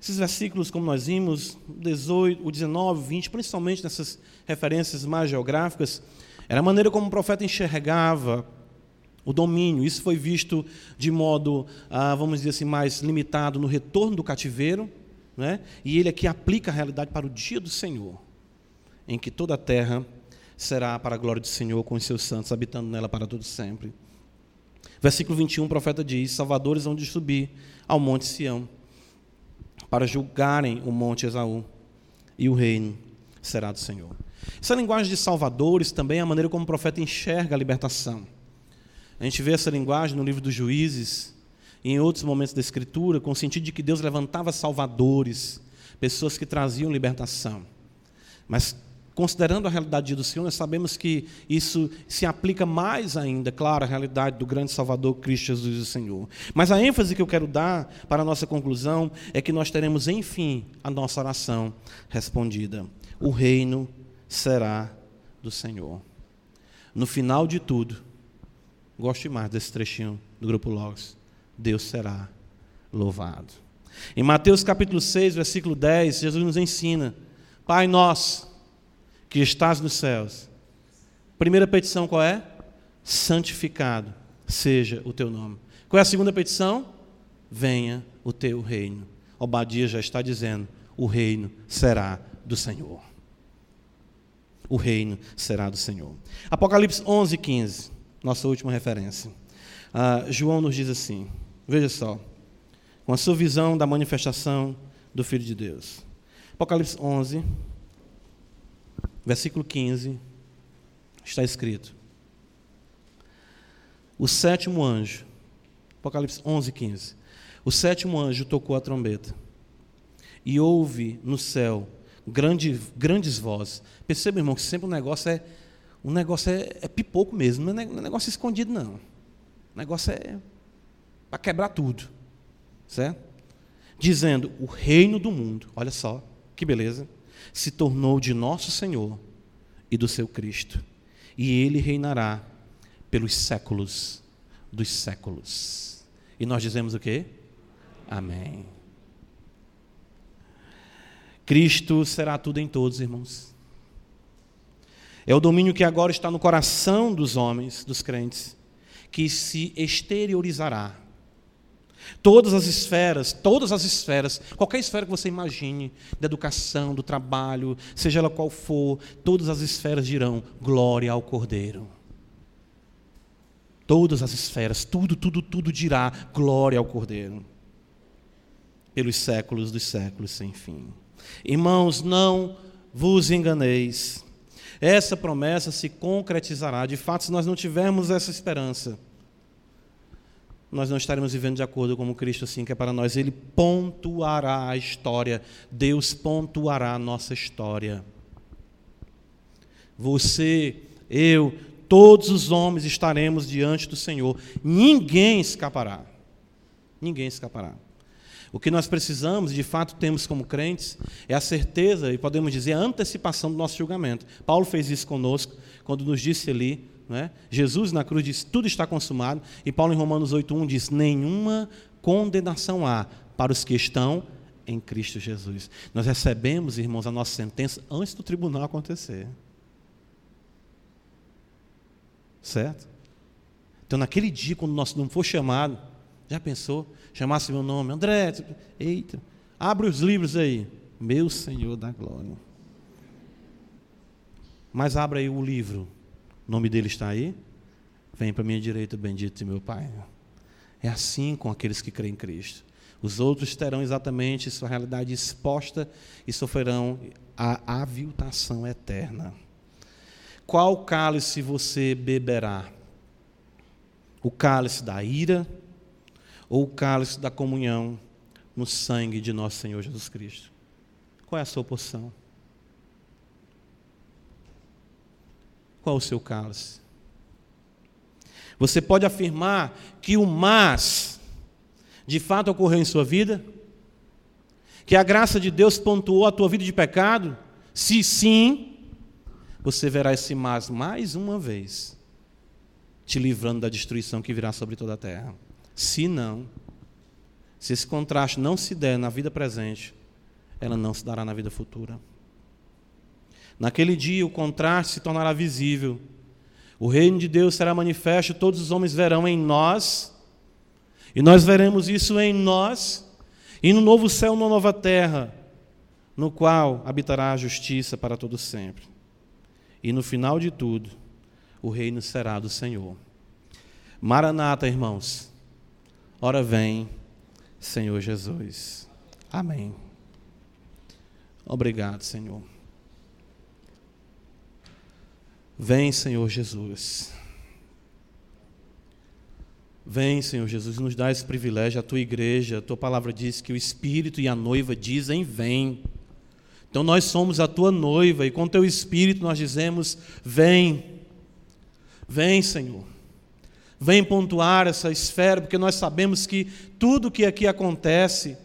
Esses versículos, como nós vimos, 18, o 19, 20, principalmente nessas referências mais geográficas, era a maneira como o profeta enxergava o domínio. Isso foi visto de modo, ah, vamos dizer assim, mais limitado no retorno do cativeiro, né? e ele aqui aplica a realidade para o dia do Senhor, em que toda a terra será para a glória do Senhor com os seus santos, habitando nela para todo sempre. Versículo 21, o profeta diz: Salvadores vão de subir ao monte Sião para julgarem o monte Esaú, e o reino será do Senhor. Essa linguagem de salvadores também é a maneira como o profeta enxerga a libertação. A gente vê essa linguagem no livro dos Juízes e em outros momentos da Escritura, com o sentido de que Deus levantava salvadores, pessoas que traziam libertação. Mas considerando a realidade do Senhor, nós sabemos que isso se aplica mais ainda, claro, à realidade do grande Salvador Cristo Jesus o Senhor. Mas a ênfase que eu quero dar para a nossa conclusão é que nós teremos, enfim, a nossa oração respondida. O reino será do Senhor. No final de tudo, gosto mais desse trechinho do grupo Logos. Deus será louvado. Em Mateus capítulo 6, versículo 10, Jesus nos ensina: Pai nosso, que estás nos céus. Primeira petição qual é? Santificado seja o teu nome. Qual é a segunda petição? Venha o teu reino. Obadia já está dizendo: o reino será do Senhor. O reino será do Senhor. Apocalipse 11, 15, nossa última referência. Ah, João nos diz assim: veja só, com a sua visão da manifestação do Filho de Deus. Apocalipse 11, versículo 15, está escrito: O sétimo anjo, Apocalipse 11, 15. O sétimo anjo tocou a trombeta e houve no céu grande, grandes vozes. Perceba, irmão, que sempre o negócio é um negócio é, é pipoco mesmo, é, não é negócio escondido, não. O negócio é para quebrar tudo. Certo? Dizendo: o reino do mundo, olha só, que beleza se tornou de nosso Senhor e do seu Cristo, e ele reinará pelos séculos dos séculos. E nós dizemos o quê? Amém. Cristo será tudo em todos, irmãos. É o domínio que agora está no coração dos homens, dos crentes, que se exteriorizará Todas as esferas, todas as esferas, qualquer esfera que você imagine, da educação, do trabalho, seja ela qual for, todas as esferas dirão glória ao Cordeiro. Todas as esferas, tudo, tudo, tudo dirá glória ao Cordeiro. Pelos séculos dos séculos sem fim. Irmãos, não vos enganeis. Essa promessa se concretizará. De fato, se nós não tivermos essa esperança, nós não estaremos vivendo de acordo com Cristo assim quer para nós. Ele pontuará a história. Deus pontuará a nossa história. Você, eu, todos os homens estaremos diante do Senhor. Ninguém escapará. Ninguém escapará. O que nós precisamos, de fato temos como crentes, é a certeza e podemos dizer a antecipação do nosso julgamento. Paulo fez isso conosco quando nos disse ali né? Jesus na cruz diz: tudo está consumado. E Paulo em Romanos 8,1 diz: nenhuma condenação há para os que estão em Cristo Jesus. Nós recebemos, irmãos, a nossa sentença antes do tribunal acontecer. Certo? Então, naquele dia, quando nosso nome for chamado, já pensou? Chamasse meu nome, André, eita, abre os livros aí. Meu Senhor da glória. Mas abra aí o livro o nome dele está aí? Vem para minha direita, bendito de meu Pai. É assim com aqueles que creem em Cristo. Os outros terão exatamente sua realidade exposta e sofrerão a aviltação eterna. Qual cálice você beberá? O cálice da ira ou o cálice da comunhão no sangue de nosso Senhor Jesus Cristo? Qual é a sua porção? Qual o seu cálice? Você pode afirmar que o mas de fato ocorreu em sua vida? Que a graça de Deus pontuou a tua vida de pecado? Se sim, você verá esse mas mais uma vez, te livrando da destruição que virá sobre toda a terra. Se não, Se esse contraste não se der na vida presente, ela não se dará na vida futura. Naquele dia o contraste se tornará visível. O reino de Deus será manifesto, todos os homens verão em nós, e nós veremos isso em nós, e no novo céu, na nova terra, no qual habitará a justiça para todo sempre. E no final de tudo, o reino será do Senhor. Maranata, irmãos. Ora vem, Senhor Jesus. Amém. Obrigado, Senhor. Vem, Senhor Jesus. Vem, Senhor Jesus, nos dá esse privilégio, a tua igreja, a tua palavra diz que o Espírito e a noiva dizem: Vem. Então nós somos a tua noiva e com teu Espírito nós dizemos: Vem. Vem, Senhor. Vem pontuar essa esfera, porque nós sabemos que tudo que aqui acontece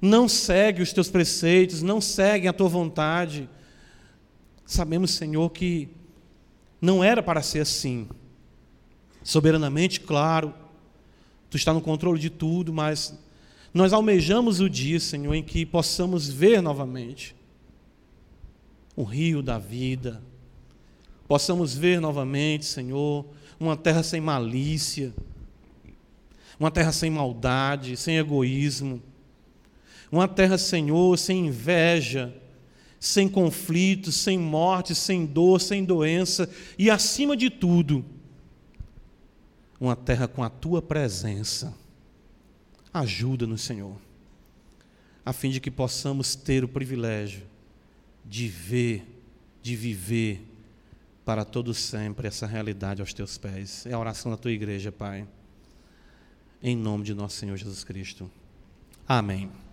não segue os teus preceitos, não segue a tua vontade. Sabemos, Senhor, que não era para ser assim. Soberanamente, claro, tu está no controle de tudo, mas nós almejamos o dia, Senhor, em que possamos ver novamente o rio da vida, possamos ver novamente, Senhor, uma terra sem malícia, uma terra sem maldade, sem egoísmo, uma terra, Senhor, sem inveja, sem conflito, sem morte, sem dor, sem doença. E, acima de tudo, uma terra com a tua presença. Ajuda-nos, Senhor, a fim de que possamos ter o privilégio de ver, de viver para todo sempre essa realidade aos teus pés. É a oração da tua igreja, Pai. Em nome de nosso Senhor Jesus Cristo. Amém.